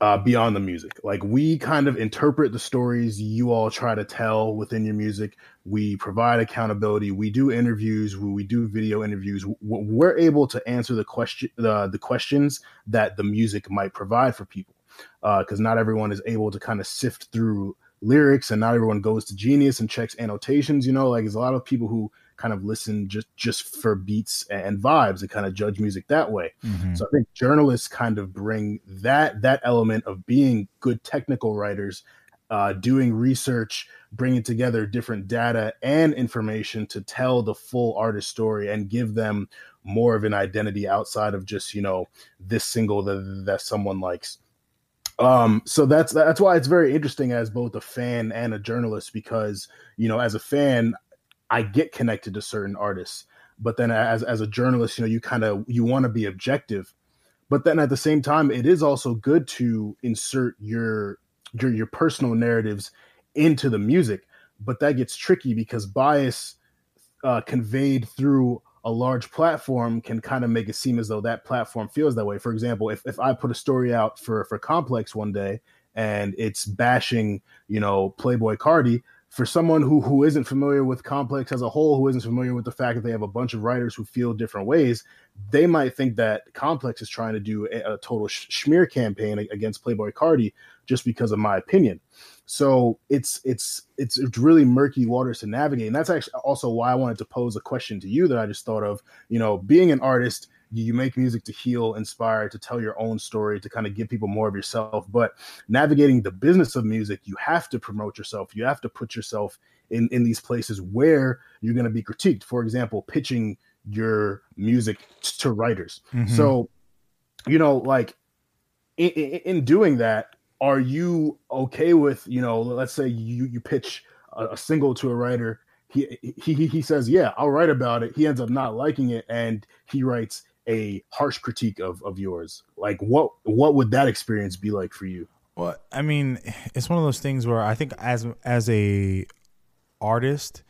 uh, beyond the music. Like we kind of interpret the stories you all try to tell within your music. We provide accountability. We do interviews. We, do video interviews. We're able to answer the question, the the questions that the music might provide for people, because not everyone is able to kind of sift through lyrics, and not everyone goes to Genius and checks annotations. You know, like there's a lot of people who kind of listen just just for beats and vibes and kind of judge music that way. So I think journalists kind of bring that that element of being good technical writers, uh, doing research, bringing together different data and information to tell the full artist story and give them more of an identity outside of just you know this single that that someone likes. Um, so that's that's why it's very interesting as both a fan and a journalist because you know as a fan I get connected to certain artists, but then as as a journalist, you know, you kind of you want to be objective, but then at the same time, it is also good to insert your your your personal narratives into the music. But that gets tricky because bias uh, conveyed through a large platform can kind of make it seem as though that platform feels that way. For example, if, if I put a story out for for Complex one day and it's bashing, you know, Playboi Carti, for someone who who isn't familiar with Complex as a whole, who isn't familiar with the fact that they have a bunch of writers who feel different ways, they might think that Complex is trying to do a, a total sh- smear campaign against Playboi Carti just because of my opinion. So it's it's it's it's really murky waters to navigate, and that's actually also why I wanted to pose a question to you that I just thought of. You know, being an artist, you make music to heal, inspire, to tell your own story, to kind of give people more of yourself. But navigating the business of music, you have to promote yourself. You have to put yourself in in these places where you're going to be critiqued. For example, pitching your music to writers. Mm-hmm. So, you know, like in, in, in doing that, are you okay with you know? Let's say you you pitch a, a single to a writer. He, he he he says, "Yeah, I'll write about it." He ends up not liking it, and he writes a harsh critique of of yours. Like, what what would that experience be like for you? Well, I mean, it's one of those things where I think as as a artist,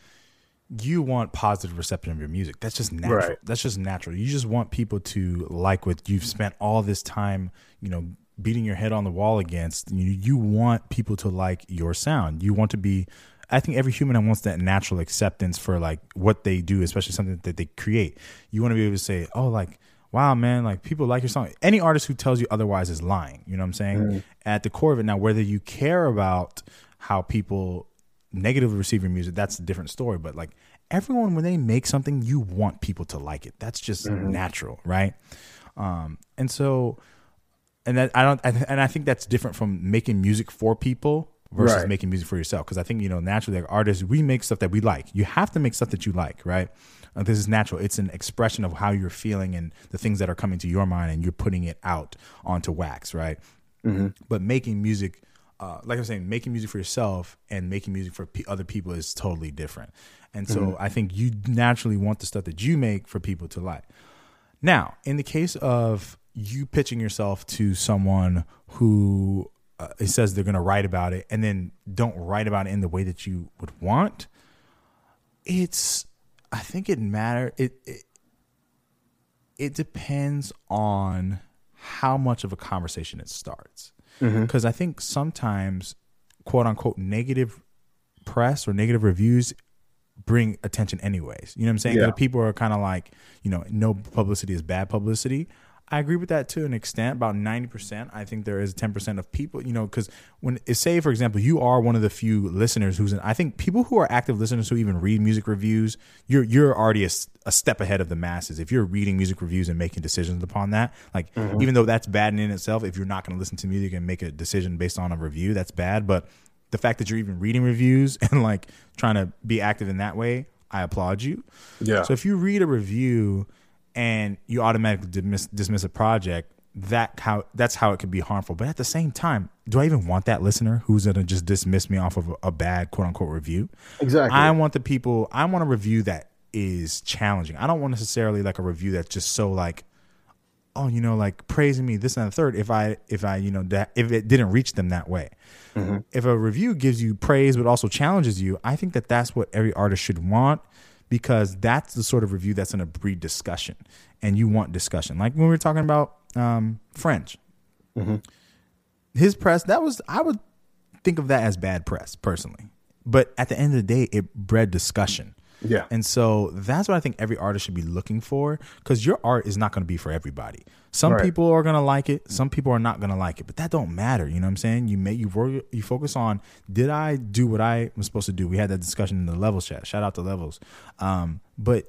you want positive reception of your music. That's just natural. Right. That's just natural. You just want people to like what you've spent all this time, you know, beating your head on the wall against. You, you want people to like your sound. You want to be I think every human wants that natural acceptance for like what they do, especially something that they create. You want to be able to say, "Oh, like wow, man, like people like your song." Any artist who tells you otherwise is lying. You know what I'm saying? At the core of it, now whether you care about how people negatively receive your music, that's a different story. But like everyone, when they make something, you want people to like it. That's just natural, right? Um, and so, and that I don't, and I think that's different from making music for people versus Right. making music for yourself. Because I think you know, naturally, like artists, we make stuff that we like. You have to make stuff that you like, right? Uh, this is natural. It's an expression of how you're feeling and the things that are coming to your mind, and you're putting it out onto wax, right? But making music, uh, like I was saying, making music for yourself and making music for p- other people is totally different. And so I think you naturally want the stuff that you make for people to like. Now, in the case of you pitching yourself to someone who uh, it says they're going to write about it and then don't write about it in the way that you would want, it's I think it matter it, it it depends on how much of a conversation it starts. Because I think sometimes quote unquote negative press or negative reviews bring attention anyways. You know what I'm saying Yeah. People are kind of like, you know, no publicity is bad publicity. I agree with that to an extent, about 90%. I think there is 10% of people, you know, because when, say, for example, you are one of the few listeners who's, an I think people who are active listeners who even read music reviews, you're, you're already a step ahead of the masses. If you're reading music reviews and making decisions upon that, like, mm-hmm. even though that's bad in itself, if you're not going to listen to music and make a decision based on a review, that's bad. But the fact that you're even reading reviews and like trying to be active in that way, I applaud you. Yeah. So if you read a review and you automatically dismiss, dismiss a project, that how that's how it can be harmful. But at the same time, do I even want that listener who's gonna just dismiss me off of a, bad quote unquote review? Exactly. I want the people. I want a review that is challenging. I don't want necessarily like a review that's just so like, oh, you know, like praising me this and the third. If I if I you know that if it didn't reach them that way, mm-hmm. if a review gives you praise but also challenges you, I think that that's what every artist should want because that's the sort of review that's going to breed discussion, and you want discussion. Like when we were talking about um, French, his press that was I would think of that as bad press personally, but at the end of the day, it bred discussion. Yeah. And so that's what I think every artist should be looking for because your art is not going to be for everybody. Some Right. people are going to like it, some people are not going to like it, but that don't matter. You know what I'm saying? You may you work, you focus on did I do what I was supposed to do? We had that discussion in the levels chat. Shout out to levels. Um, but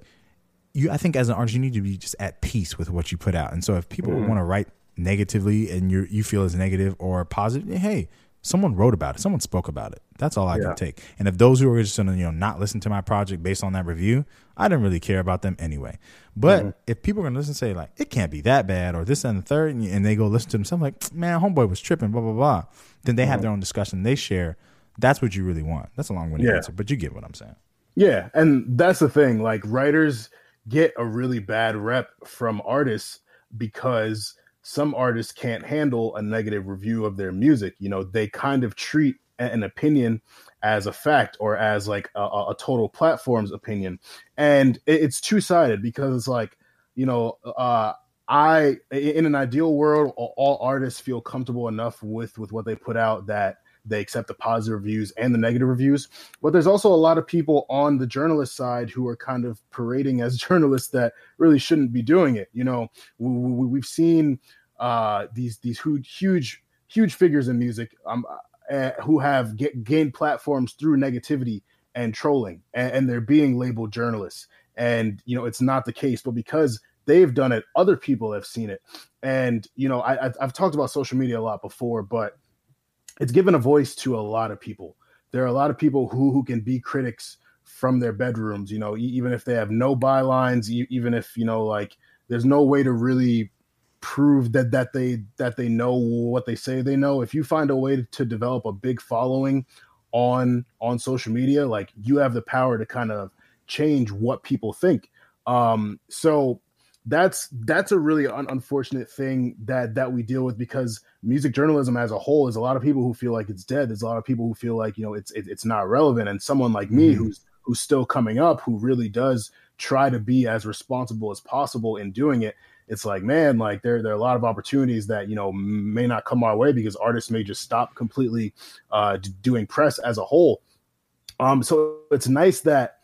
you I think as an artist you need to be just at peace with what you put out. And so if people want to write negatively and you you feel as negative or positive, hey, someone wrote about it. Someone spoke about it. That's all I Yeah. can take. And if those who are just gonna, you know, not listen to my project based on that review, I didn't really care about them anyway. But mm-hmm. if people are gonna listen and say like it can't be that bad or this and the third and, they go listen to themselves like, man, homeboy was tripping, blah blah blah. Then they have mm-hmm. their own discussion they share. That's what you really want. That's a long winded Yeah. answer, but you get what I'm saying. Yeah, and that's the thing. Like writers get a really bad rep from artists because some artists can't handle a negative review of their music. You know, they kind of treat an opinion as a fact or as like a, a total platform's opinion, and it's two sided because it's like, you know, uh, I in an ideal world, all artists feel comfortable enough with with what they put out that they accept the positive reviews and the negative reviews. But there's also a lot of people on the journalist side who are kind of parading as journalists that really shouldn't be doing it. You know, we, we've seen uh, these these huge huge figures in music um, uh, who have get, gained platforms through negativity and trolling, and, and they're being labeled journalists. And you know, it's not the case, but because they've done it, other people have seen it. And you know, I, I've talked about social media a lot before, but it's given a voice to a lot of people. There are a lot of people who who can be critics from their bedrooms. You know, even if they have no bylines, even if you know, like, there's no way to really prove that that they that they know what they say they know. If you find a way to develop a big following on on social media, like you have the power to kind of change what people think. Um, so that's that's a really un- unfortunate thing that that we deal with because music journalism as a whole is a lot of people who feel like it's dead. There's a lot of people who feel like you know it's it, it's not relevant, and someone like me Mhm. who's who's still coming up, who really does try to be as responsible as possible in doing it. It's like, man, like there there are a lot of opportunities that you know may not come our way because artists may just stop completely uh, doing press as a whole. Um, so it's nice that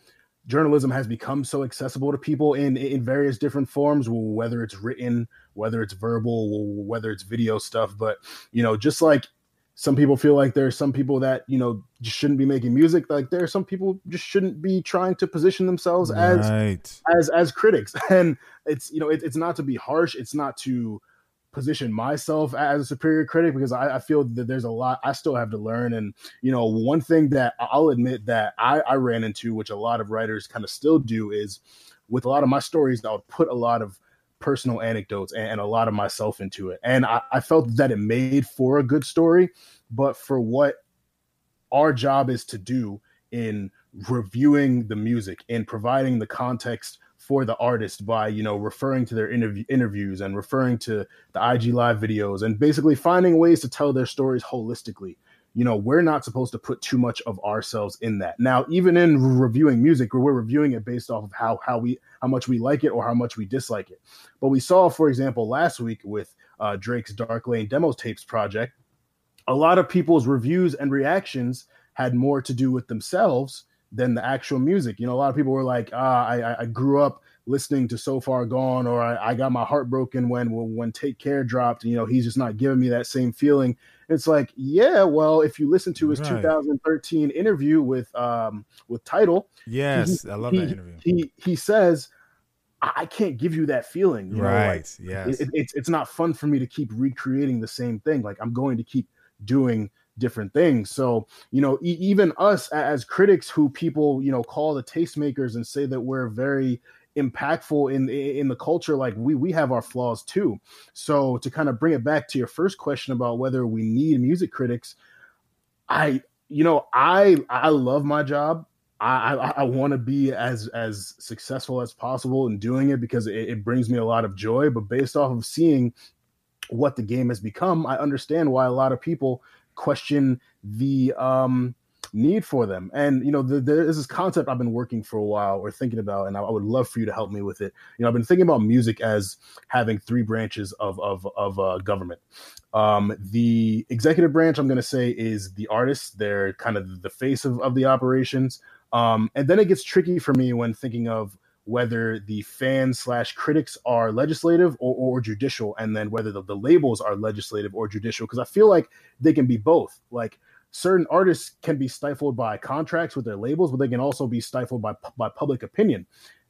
journalism has become so accessible to people in in various different forms whether it's written whether it's verbal whether it's video stuff. But you know just like some people feel like there are some people that you know just shouldn't be making music like there are some people just shouldn't be trying to position themselves as right. as as critics. And it's you know it, it's not to be harsh. It's not to position myself as a superior critic because I, I feel that there's a lot I still have to learn. And you know one thing that I'll admit that I, I ran into which a lot of writers kind of still do is with a lot of my stories I would put a lot of personal anecdotes and, and a lot of myself into it. And I, I felt that it made for a good story but for what our job is to do in reviewing the music and providing the context for the artist by you know referring to their interview interviews and referring to the IG live videos and basically finding ways to tell their stories holistically. you know we're not supposed to put too much of ourselves in that now even in reviewing music where we're reviewing it based off of how how we how much we like it or how much we dislike it but we saw for example last week with uh, drake's dark lane demo tapes project a lot of people's reviews and reactions had more to do with themselves than the actual music you know a lot of people were like ah i i grew up listening to so far gone or I, I got my heart broken when when take care dropped you know he's just not giving me that same feeling it's like, yeah, well, if you listen to his right. 2013 interview with um with Title, yes, he, I love he, that interview. He he says, I can't give you that feeling, you right? Know, like, yes, it, it's it's not fun for me to keep recreating the same thing. Like I'm going to keep doing different things. So, you know, e- even us as critics who people, you know, call the tastemakers and say that we're very impactful in in the culture like we we have our flaws too. So to kind of bring it back to your first question about whether we need music critics i you know i i love my job. I i, I want to be as as successful as possible in doing it because it, it brings me a lot of joy. But based off of seeing what the game has become i understand why a lot of people question the um need for them. And you know, the, there is this concept I've been working for a while or thinking about, and I, I, would love for you to help me with it. You know, I've been thinking about music as having three branches of of of uh, government. Um, the executive branch, I'm going to say, is the artists. They're kind of the face of of the operations. Um, and then it gets tricky for me when thinking of whether the fans slash critics are legislative or, or judicial, and then whether the, the labels are legislative or judicial, because I feel like they can be both. Like certain artists can be stifled by contracts with their labels, but they can also be stifled by by public opinion.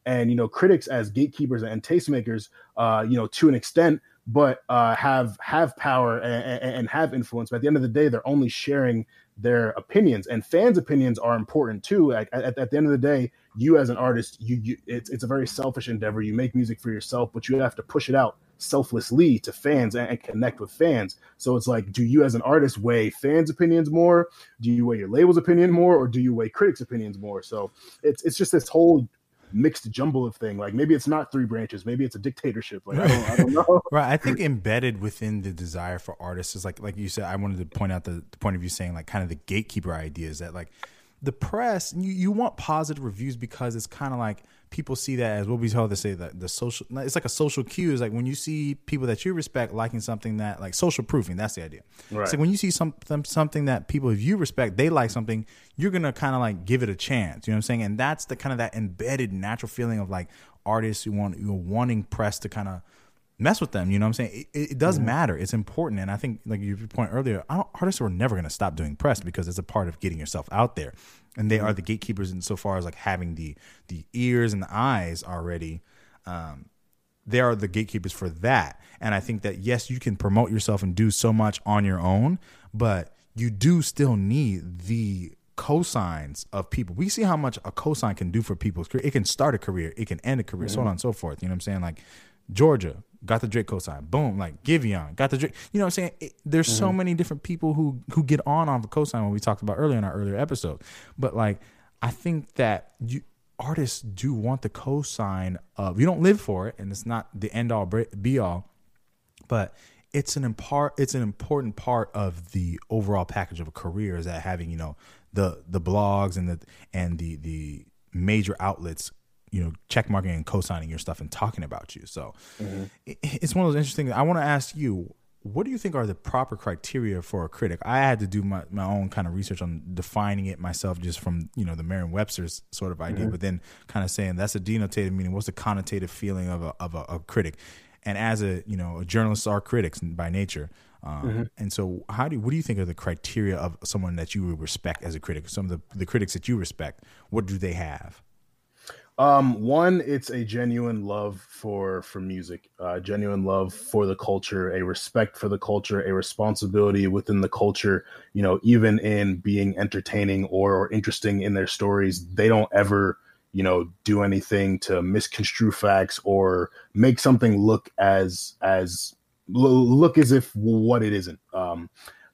And you know, critics as gatekeepers and tastemakers, uh, you know, to an extent, but uh, have have power and, and, have influence. But at the end of the day, they're only sharing their opinions, and fans' opinions are important too. At, at, at the end of the day, you as an artist, you, you it's it's a very selfish endeavor. You make music for yourself, but you have to push it out selflessly to fans and, and, connect with fans. So it's like, do you as an artist weigh fans' opinions more? Do you weigh your label's opinion more, or do you weigh critics' opinions more? So it's it's just this whole mixed jumble of thing. Like maybe it's not three branches, maybe it's a dictatorship. Like I don't, I don't know. right. I think embedded within the desire for artists is like like you said. I wanted to point out the, the point of view saying like kind of the gatekeeper idea is that like the press you, you want positive reviews because it's kind of like people see that as what we told to say that the social it's like a social cue. Is like when you see people that you respect liking something that like social proofing that's the idea. Right. so when you see something something that people you respect they like something you're gonna kind of like give it a chance you know what i'm saying? And that's the kind of that embedded natural feeling of like artists who want you know, wanting press to kind of mess with them. You know what I'm saying? It, it does mm-hmm. matter. It's important. And I think, like your point earlier, artists are never going to stop doing press because it's a part of getting yourself out there. And they mm-hmm. are the gatekeepers in so far as like having the the ears and the eyes already. Um, they are the gatekeepers for that. And I think that yes, you can promote yourself and do so much on your own, but you do still need the cosigns of people. We see how much a cosign can do for people's career. It can start a career, it can end a career, mm-hmm. so on and so forth. You know what I'm saying? Like Georgia got the Drake cosign. Boom, like Giveon got the Drake. You know what I'm saying? It, there's mm-hmm. so many different people who who get on off a cosign when we talked about earlier in our earlier episode. But like, I think that you artists do want the cosign of. You don't live for it, and it's not the end all be all, but it's an impart it's an important part of the overall package of a career is that having you know the the blogs and the and the the major outlets you know check marking and co-signing your stuff and talking about you. So mm-hmm. it, it's one of those interesting i want to ask you what do you think are the proper criteria for a critic? I had to do my, my own kind of research on defining it myself just from you know the merriam-webster's sort of idea mm-hmm. but then kind of saying that's a denotative meaning. What's the connotative feeling of a, of a, a critic? And as a you know a journalists are critics by nature um, mm-hmm. and so how do what do you think are the criteria of someone that you respect as a critic? Some of the, the critics that you respect what do they have um, one, it's a genuine love for for music, uh, genuine love for the culture, a respect for the culture, a responsibility within the culture. You know, even in being entertaining or, or interesting in their stories, they don't ever, you know, do anything to misconstrue facts or make something look as as look as if what it isn't. Um,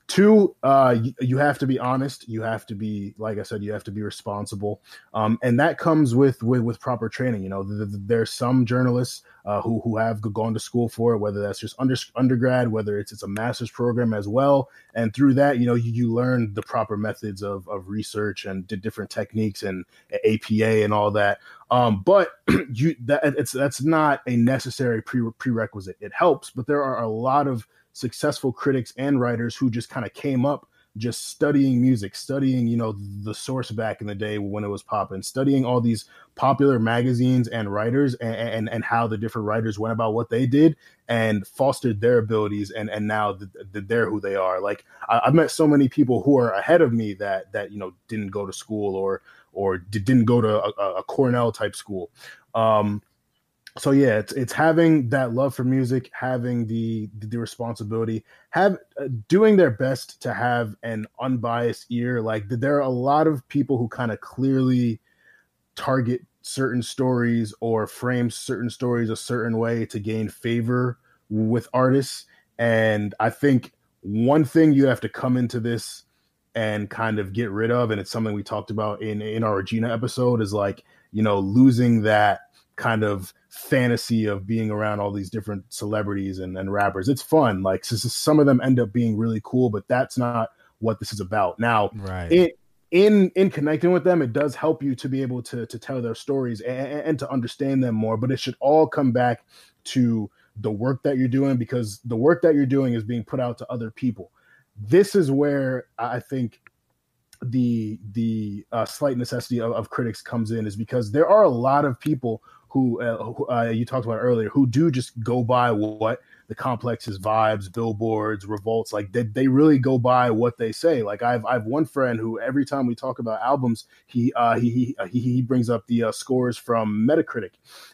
Two, uh, you, have to be honest. You have to be, like I said, you have to be responsible, um, and that comes with with, with proper training. You know, th- th- there's some journalists uh, who who have gone to school for it, whether that's just under, undergrad, whether it's it's a master's program as well, and through that, you know, you, you learn the proper methods of of research and the different techniques and APA and all that. Um, but you that it's that's not a necessary pre- prerequisite. It helps, but there are a lot of successful critics and writers who just kind of came up just studying music, studying, you know, the source back in the day when it was popping, studying all these popular magazines and writers and, and, and how the different writers went about what they did and fostered their abilities. And, and now the, the, they're who they are. Like I, I've met so many people who are ahead of me that, that, you know, didn't go to school or, or didn't go to a, a Cornell type school. Um, so yeah, it's it's having that love for music, having the the responsibility, have uh, doing their best to have an unbiased ear. Like there are a lot of people who kind of clearly target certain stories or frame certain stories a certain way to gain favor with artists, and I think one thing you have to come into this and kind of get rid of, and it's something we talked about in in our Regina episode, is like you know losing that kind of fantasy of being around all these different celebrities and, and rappers. It's fun. Like so, so some of them end up being really cool, but that's not what this is about. Now, Right. it, in in connecting with them, it does help you to be able to to tell their stories and, and to understand them more. But it should all come back to the work that you're doing because the work that you're doing is being put out to other people. This is where I think the the uh, slight necessity of, of critics comes in is because there are a lot of people who, uh, who uh, you talked about earlier who do just go by what the complexes vibes billboards revolts like they, they really go by what they say. Like i've i've one friend who every time we talk about albums he uh he he he, he brings up the uh, scores from metacritic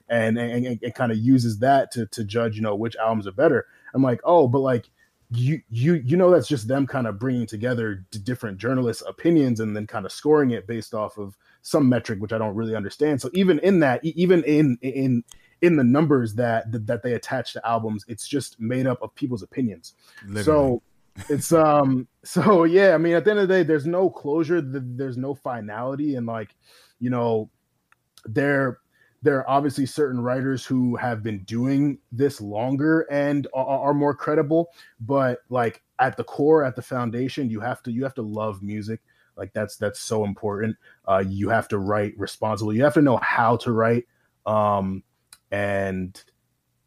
and and, and, and kind of uses that to to judge you know which albums are better. I'm like oh but like you you you know that's just them kind of bringing together different journalists opinions and then kind of scoring it based off of some metric which i don't really understand. So even in that even in in in the numbers that that, that they attach to albums it's just made up of people's opinions. Literally. so it's um so yeah i mean at the end of the day there's no closure there's no finality. And like you know there there are obviously certain writers who have been doing this longer and are, are more credible. But like at the core at the foundation you have to you have to love music like that's that's so important. Uh you have to write responsibly. You have to know how to write um and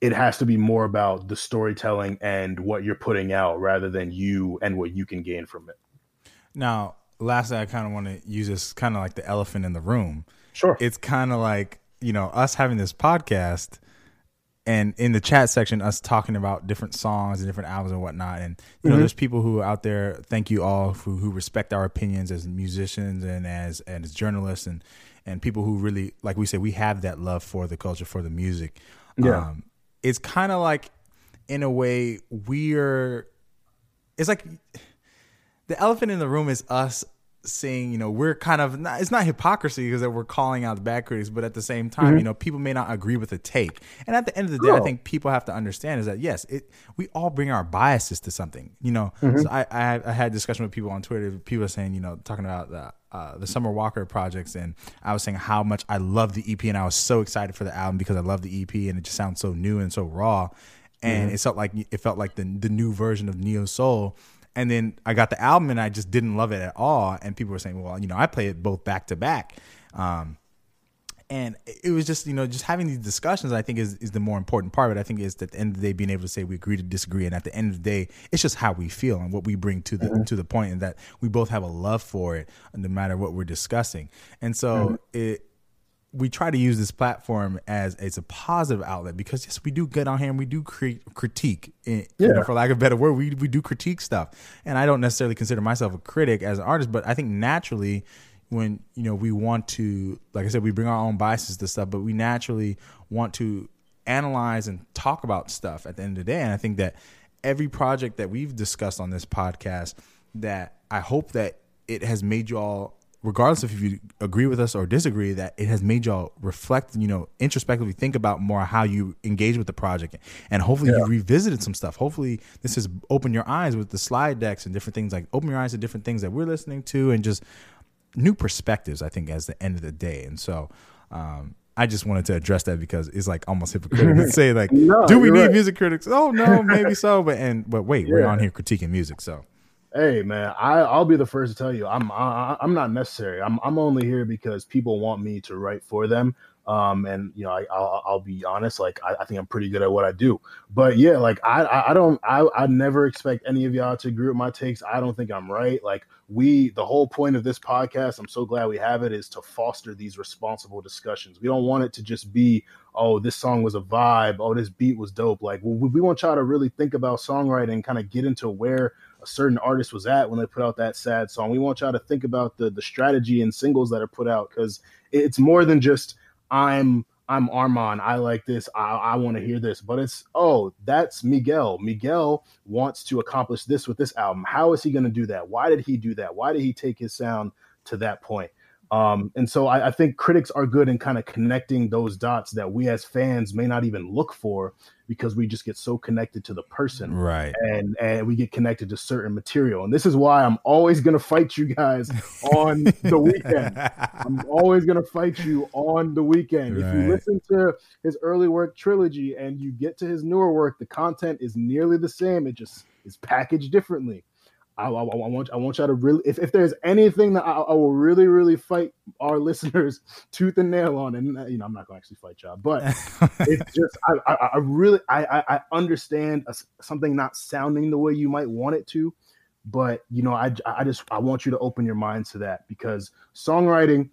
it has to be more about the storytelling and what you're putting out rather than you and what you can gain from it. Now, lastly, I kind of want to use this kind of like the elephant in the room. sure. It's kind of like, you know, us having this podcast and in the chat section, us talking about different songs and different albums and whatnot. And, you know, there's people who are out there, thank you all who, who respect our opinions as musicians and as, and as journalists and, and people who really, like we said, we have that love for the culture, for the music. Yeah. Um, it's kind of like, in a way, we're, it's like, the elephant in the room is us saying, you know, we're kind of not, it's not hypocrisy because that we're calling out the bad critics, but at the same time, mm-hmm. you know, people may not agree with the take. And at the end of the day, I think people have to understand is that yes, it we all bring our biases to something. You know, mm-hmm. so I, I I had discussion with people on Twitter. People are saying, you know, talking about the uh, the Summer Walker projects, and I was saying how much I love the EP, and I was so excited for the album because I love the EP, and it just sounds so new and so raw, and mm-hmm. it felt like it felt like the the new version of Neo Soul. And then I got the album and I just didn't love it at all. And people were saying, well, you know, I play it both back to back. Um, and it was just, you know, just having these discussions, I think is, is the more important part. But I think is at the end of the day, being able to say we agree to disagree. And at the end of the day, it's just how we feel and what we bring to the, to the point and that we both have a love for it no matter what we're discussing. And so it, we try to use this platform as as a positive outlet because yes, we do get on here and we do create critique. eh, you know, for lack of a better word, we we do critique stuff. And I don't necessarily consider myself a critic as an artist, but I think naturally when you know we want to, like I said, we bring our own biases to stuff, but we naturally want to analyze and talk about stuff at the end of the day. And I think that every project that we've discussed on this podcast, that I hope that it has made you all regardless if you agree with us or disagree, that it has made y'all reflect, you know, introspectively think about more how you engage with the project, and hopefully you revisited some stuff. Hopefully this has opened your eyes with the slide decks and different things, like open your eyes to different things that we're listening to, and just new perspectives. I think as the end of the day, and so. Um, I just wanted to address that because it's like almost hypocritical to say like, No, do we need right. music critics? Oh no, maybe so, but and but wait, we're on here critiquing music, so Hey man, I I'll be the first to tell you I'm I, I'm not necessary. I'm I'm only here because people want me to write for them. Um, and you know, I, I'll, I'll be honest, like I, I think I'm pretty good at what I do. But yeah, like I I, I don't I I never expect any of y'all to agree with my takes. I don't think I'm right. Like we, the whole point of this podcast, I'm so glad we have it, is to foster these responsible discussions. We don't want it to just be oh, this song was a vibe. Oh, this beat was dope. Like we, we want y'all to really think about songwriting, kind of get into where a certain artist was at when they put out that sad song. We want y'all to think about the the strategy and singles that are put out because it's more than just I'm I'm Armand. I like this. I, I want to hear this. But it's oh, that's Miguel. Miguel wants to accomplish this with this album. How is he going to do that? Why did he do that? Why did he take his sound to that point? Um, and so I, I think critics are good in kind of connecting those dots that we as fans may not even look for because we just get so connected to the person right. and and we get connected to certain material. And this is why I'm always gonna fight you guys on the Weeknd. I'm always gonna fight you on the Weeknd. If you listen to his early work trilogy and you get to his newer work, the content is nearly the same. It just is packaged differently. I, I, I want I want y'all to really if, if there's anything that I, I will really really fight our listeners tooth and nail on and uh, you know I'm not gonna actually fight y'all but it's just I, I, I really I, I understand a something not sounding the way you might want it to, but you know I I just I want you to open your minds to that because songwriting,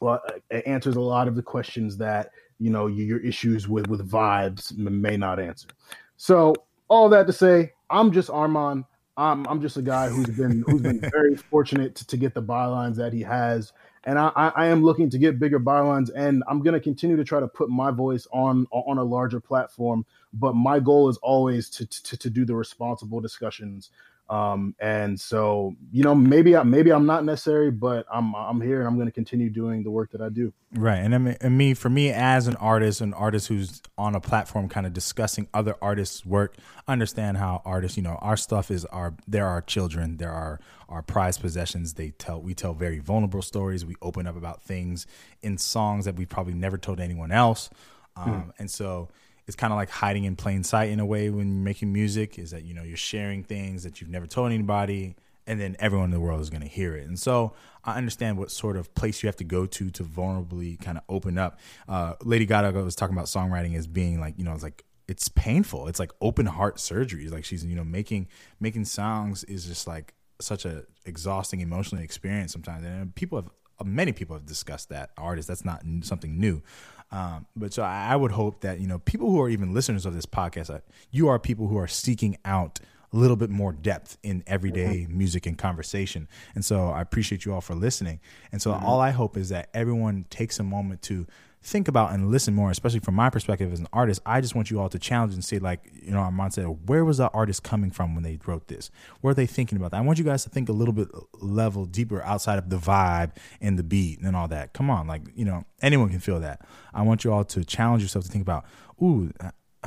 well, it answers a lot of the questions that you know your, your issues with with vibes may not answer. So all that to say, I'm just Armand. I'm I'm just a guy who's been who's been very fortunate to, to get the bylines that he has and I, I am looking to get bigger bylines, and I'm going to continue to try to put my voice on on a larger platform. But my goal is always to to, to do the responsible discussions. Um, and so you know maybe I maybe I'm not necessary, but I'm I'm here and I'm going to continue doing the work that I do. Right, and I mean, and me for me as an artist, an artist who's on a platform, kind of discussing other artists' work, understand how artists, you know, our stuff is our there are our children, there are our prized possessions. They tell we tell very vulnerable stories. We open up about things in songs that we probably never told anyone else, um, and so it's kind of like hiding in plain sight in a way when you're making music. Is that you know you're sharing things that you've never told anybody and then everyone in the world is going to hear it. And so I understand what sort of place you have to go to to vulnerably kind of open up. Uh, Lady Gaga was talking about songwriting as being like, you know, it's like it's painful. It's like open heart surgery. It's like she's, you know, making making songs is just like such a exhausting emotional experience sometimes. And people have many people have discussed that artists. That's not something new. Um, but so I, I would hope that you know people who are even listeners of this podcast, uh, you are people who are seeking out a little bit more depth in everyday music and conversation. And so I appreciate you all for listening. And so all I hope is that everyone takes a moment to think about and listen more, especially from my perspective as an artist. I just want you all to challenge and say, like, you know, Armand said, where was the artist coming from when they wrote this? Where are they thinking about that? I want you guys to think a little bit level deeper outside of the vibe and the beat and all that. Come on, like, you know, anyone can feel that. I want you all to challenge yourself to think about, ooh,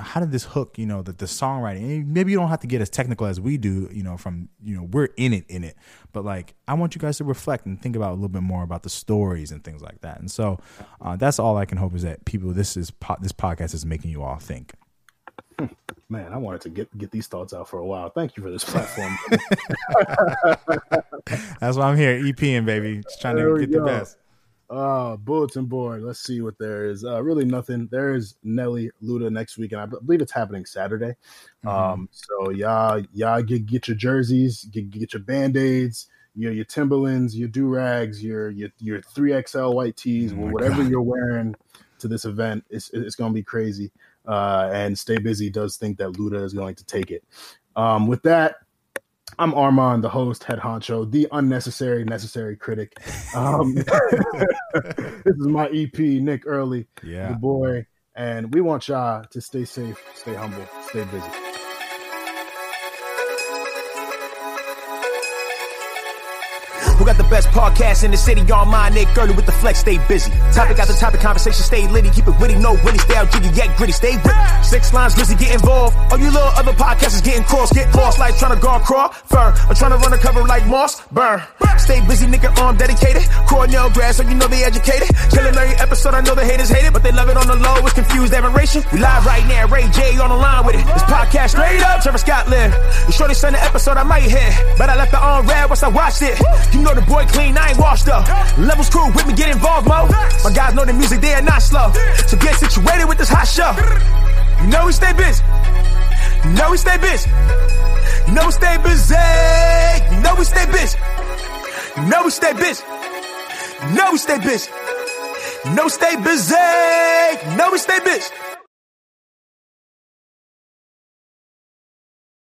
how did this hook you know the, the songwriting and maybe you don't have to get as technical as we do you know from you know we're in it in it. But like i want you guys to reflect and think about a little bit more about the stories and things like that. And so uh, that's all i can hope is that people this is po- this podcast is making you all think. Man, I wanted to get get these thoughts out for a while. Thank you for this platform. that's why i'm here eping baby. Just trying There to get the best Uh, bulletin board. Let's see what there is. Uh, really nothing. There is Nelly Luda next week, and I believe it's happening Saturday. Um, so y'all, y'all get get your jerseys, get get your band aids, your your Timberlands, your do rags, your your your three XL white tees, Oh whatever God. you're wearing to this event. It's it's gonna be crazy. Uh, and Stay Busy does think that Luda is going to take it. Um, with that. I'm Armand, the host, head honcho, the unnecessary, necessary critic. Um, this is my EP, Nick Early, yeah the boy, and we want y'all to stay safe, stay humble, stay busy. Got the best podcast in the city? On my Nick Gurley with the flex, stay busy. Topic after topic, conversation stay litty. Keep it witty, no witty, stay out jiggy, yet gritty, stay witty. Six lines, Lizzie, get involved. All you little other podcasters getting calls, get lost like trying to guard crawl, fur, or trying to run a cover like Moss, burn. Stay busy, nigga, arm dedicated. Cornell grad, so you know they educated. Killing every episode, I know the haters hate it, but they love it on the low. It's confused admiration. We live right now, Ray J on the line with it. This podcast straight up, Trevor Scott live. You sure they send an episode I might hit, but I left the on red once I watched it. You know the boy clean, I ain't washed up. Levels cool with me, get involved, mo. My guys know the music, they are not slow. So get situated with this hot show. You know we stay busy. You know we stay busy. You know we stay busy. You know we stay busy. You know we stay busy. You know we stay busy. You know we stay busy. You know we stay busy.